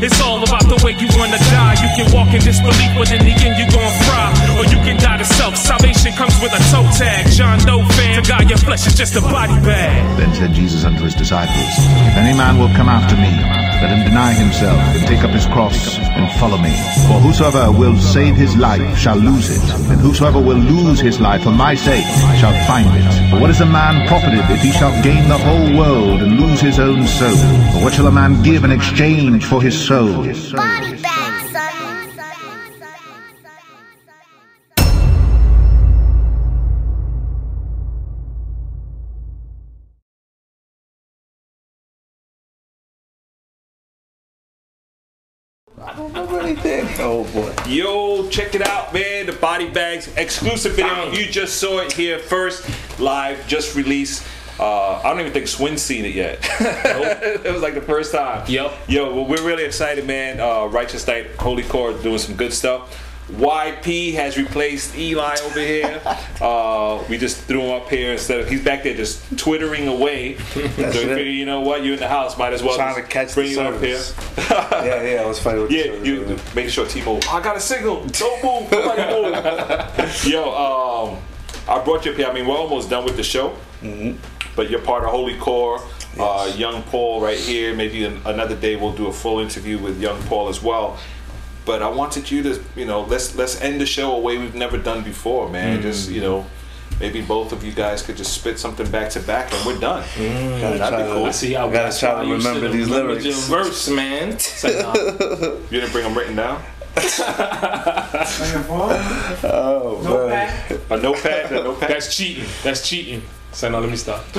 It's all about the way you wanna die. You can walk in disbelief, but in the end you gon' fry. Or you can die to self. Salvation comes with a toe tag. John Doe fan. To God, your flesh is just a body bag. Then said Jesus unto his disciples, If any man will come after me, let him deny himself, and take up his cross, and follow me. For whosoever will save his life shall lose it, and whosoever will lose his life for my sake shall find it. For what is a man profited if he shall gain the whole world and lose his own soul? Or what shall a man give in exchange for his soul? Body bag, son. I don't remember anything. Oh boy. Yo, check it out, man. The Body Bags exclusive video. You just saw it here first, live, just released. Uh, I don't even think Swin's seen it yet. it was like the first time. Yep. Yo, well, we're really excited, man. Uh, Righteous Knight, Holy Core doing some good stuff. YP has replaced Eli over here. Uh, we just threw him up here instead of he's back there just twittering away. so it. you know what, you're in the house, might as well Trying to catch bring the you up here. yeah, yeah, I was fighting with Yeah, you make sure T-Mobile. I got a signal. Don't move. Move. Yo, um, I brought you up here. I mean, we're almost done with the show, but you're part of Holy Core. Uh, young Paul, right here. Maybe an, another day we'll do a full interview with young Paul as well. But I wanted you to, you know, let's let's end the show a way we've never done before, man. Mm. Just you know. Maybe both of you guys could just spit something back to back and we're done. Mm. Gotta That'd be cool. to- I see how Gotta try to you remember these lyrics. Verse, man. It's like, nah. You didn't bring them written down? Oh man. A notepad? A notepad? That's cheating. That's cheating. So now let me stop.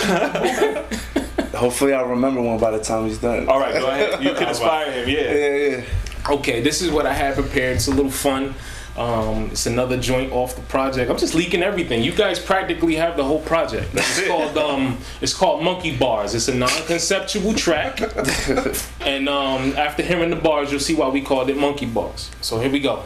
Hopefully I'll remember one by the time he's done. All right, go ahead. You can inspire him, yeah. Yeah, yeah. Okay, this is what I had prepared. It's a little fun. Um, it's another joint off the project. I'm just leaking everything. You guys practically have the whole project. It's called um, it's called Monkey Bars. It's a non-conceptual track, and um, after hearing the bars, you'll see why we called it Monkey Bars. So here we go.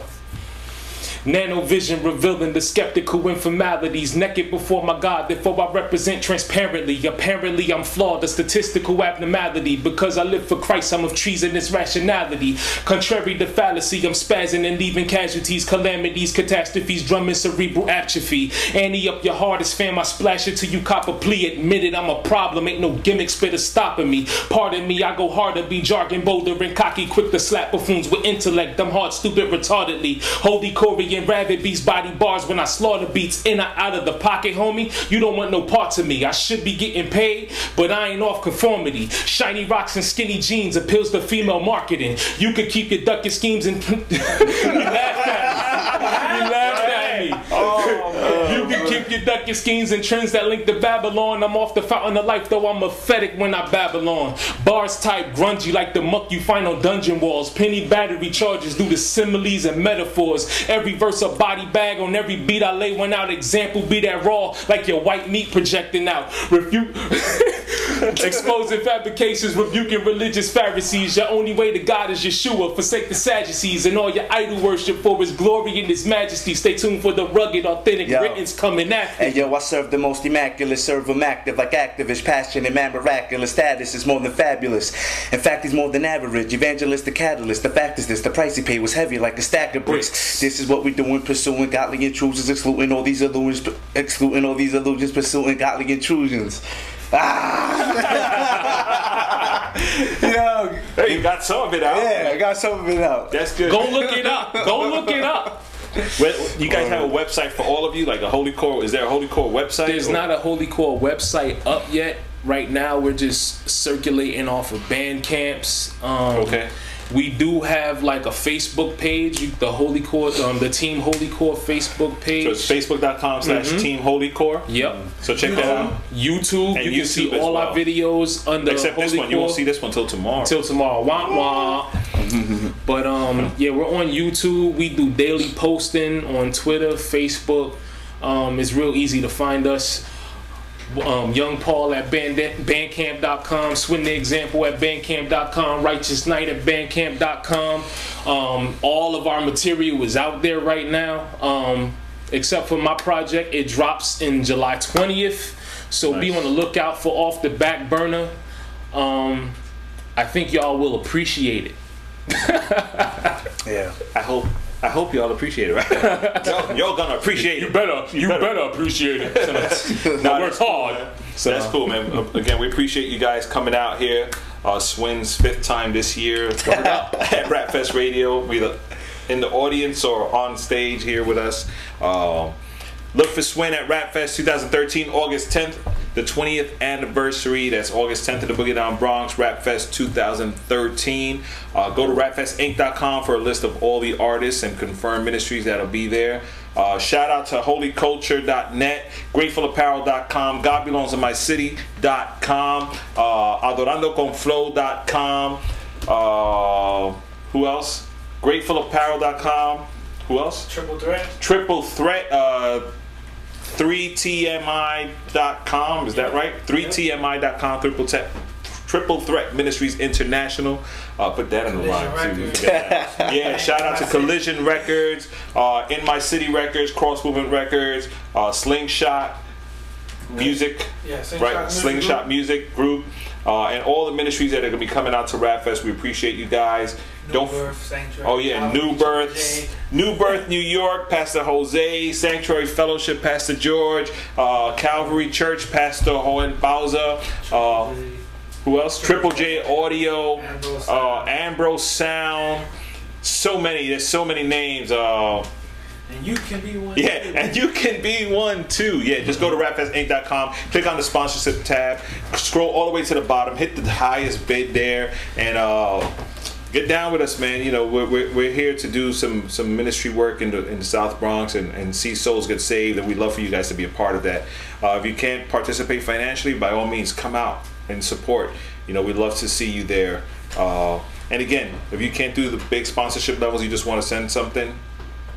Nano vision revealing the skeptical informalities. Naked before my God, therefore I represent transparently. Apparently, I'm flawed, a statistical abnormality. Because I live for Christ, I'm of treasonous rationality. Contrary to fallacy, I'm spazzing and leaving casualties, calamities, catastrophes, drumming cerebral atrophy. Annie up your hardest, fam. I splash it till you cop a plea. Admit it, I'm a problem. Ain't no gimmicks better stopping me. Pardon me, I go harder, be jargon bolder and cocky, quick to slap buffoons with intellect. I'm hard, stupid, retardedly. Holy Corey and rabbit beats body bars when I slaughter beats in or out of the pocket, homie. You don't want no parts of me. I should be getting paid, but I ain't off conformity. Shiny rocks and skinny jeans appeals to female marketing. You could keep your ducking schemes and you laughed at me. You laughed at me. You your ducking schemes and trends that link to Babylon. I'm off the fountain of life, though I'm pathetic when I Babylon. Bars type grungy like the muck you find on dungeon walls. Penny battery charges due to similes and metaphors. Every verse a body bag on every beat I lay one out. Example be that raw like your white meat projecting out. Refute. Exposing fabrications, rebuking religious Pharisees. Your only way to God is Yeshua. Forsake the Sadducees and all your idol worship for his glory and his majesty. Stay tuned for the rugged, authentic Yo. writings coming after. And yo, I serve the most immaculate, serve him active like activist, passionate, man, miraculous. Status is more than fabulous. In fact, he's more than average. Evangelist, the catalyst. The fact is this: the price he paid was heavy, like a stack of bricks. This is what we doing, pursuing godly intrusions, excluding all these illusions, excluding all these illusions, pursuing godly intrusions. Ah! yo, Hey, you got some of it out. yeah, I got some of it out. That's good. Go look it up. Go look it up. Well, you guys have a website for all of you, like a Holy Core. Is there a Holy Core website? There's or- not a Holy Core website up yet. Right now, we're just circulating off of band camps. Um, Okay. We do have like a Facebook page, you- the Holy Core, um, the Team Holy Core Facebook page. So it's facebook.com slash Mhm. Team Holy Core. Yep. So check that out. YouTube, And you can YouTube see all well. our videos under Except Holy this one. You won't see this one till tomorrow. Till tomorrow. Wah wah. but um, yeah, we're on YouTube. We do daily posting on Twitter, Facebook. Um, it's real easy to find us. Um, Young Paul at band- bandcamp.com, Swin the Example at bandcamp.com, Righteous Knight at bandcamp.com. Um, all of our material is out there right now, um, except for my project. It drops in July 20th. So be on the lookout for Off the Back Burner. Um, I think y'all will appreciate it. Yeah. I hope. I hope y'all appreciate it, right? y'all, y'all gonna appreciate it. better, you, better. appreciate it. now work hard. So That's cool, man. Uh, Again, we appreciate you guys coming out here. Uh, Swin's fifth time this year at Rap Fest Radio. We the- in the audience or on stage here with us. Um, look for Swin at Rap Fest 2013, August 10th, the 20th anniversary. That's August 10th of the Boogie Down Bronx Rap Fest 2013. Uh, go to rapfestinc.com for a list of all the artists and confirmed ministries that'll be there. Uh, shout out to holyculture.net, gratefulapparel.com, God belongs in my city.com, uh, adorandoconflow.com. Uh, who else? Gratefulapparel.com. Who else? Triple threat. Triple Threat. Uh, 3tmi.com. Is that right? 3tmi.com. Triple Threat. Triple Threat Ministries International. Uh, put that in the line. too. Yeah, shout out to Collision Records, uh, In My City Records, Cross Movement Records, uh, Slingshot Music, Yeah, Slingshot right? Music Slingshot Group. Music Group, uh, and all the ministries that are going to be coming out to Rap Fest. We appreciate you guys. Don't. f- Birth, Sanctuary, Oh yeah, New Birth, New Birth, New York, Pastor Jose, Sanctuary Fellowship, Pastor George, uh, Calvary Church, Pastor Joel Bowser, uh, who else? Triple J Audio, Ambrose uh, Ambrose Sound. So many. There's so many names. Uh, And you can be one. yeah, too. and you can be one too. Yeah, just go to rapfestinc.com, click on the sponsorship tab, scroll all the way to the bottom, hit the highest bid there, and uh, get down with us, man. You know, we're, we're, we're here to do some some ministry work in the in the South Bronx and, and see souls get saved, and we'd love for you guys to be a part of that. Uh, if you can't participate financially, by all means, come out and support. You know, we'd love to see you there. Uh, and again, if you can't do the big sponsorship levels, you just want to send something,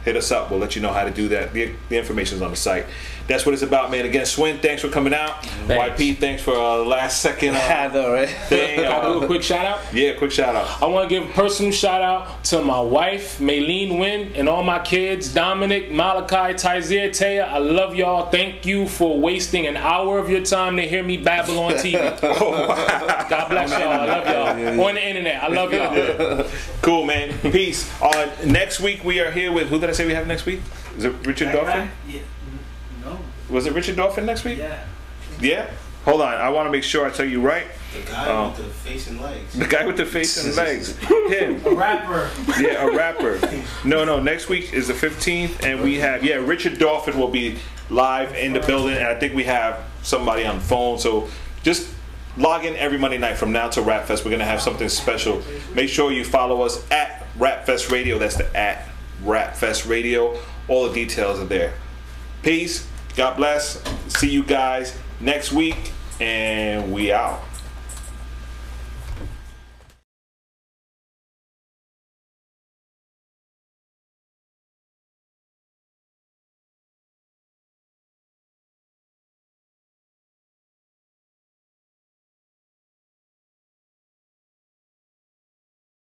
hit us up. We'll let you know how to do that. The, the information is on the site. That's what it's about, man. Again, Swin, thanks for coming out. Thanks. YP, thanks for uh, last second I uh, know, right? thing. Can I do a Uh, quick shout out? yeah, quick shout out. I want to give a personal shout out to my wife, Maylene Wynn, and all my kids, Dominic, Malachi, Tyzir, Taya. I love y'all. Thank you for wasting an hour of your time to hear me babble on TV. God bless y'all. I love y'all. On the internet. I love y'all. Cool, man. Peace. Uh, next week we are here with who did I say we have next week? Is it Richard Dolphin? Yeah. No. Was it Richard Dolphin next week? Yeah. Yeah. Hold on. I want to make sure I tell you right. The guy Oh. with um, the face and legs. The guy with the face and legs. Him. A rapper. Yeah, a rapper. No, no. Next week is the 15th, and we have yeah Richard Dolphin will be live in the building, and I think we have somebody on the phone. So just log in every Monday night from now to Rap Fest. We're gonna have something special. Make sure you follow us at Rap Fest Radio. That's the at Rap Fest Radio. All the details are there. Peace. God bless. See you guys next week, and we out.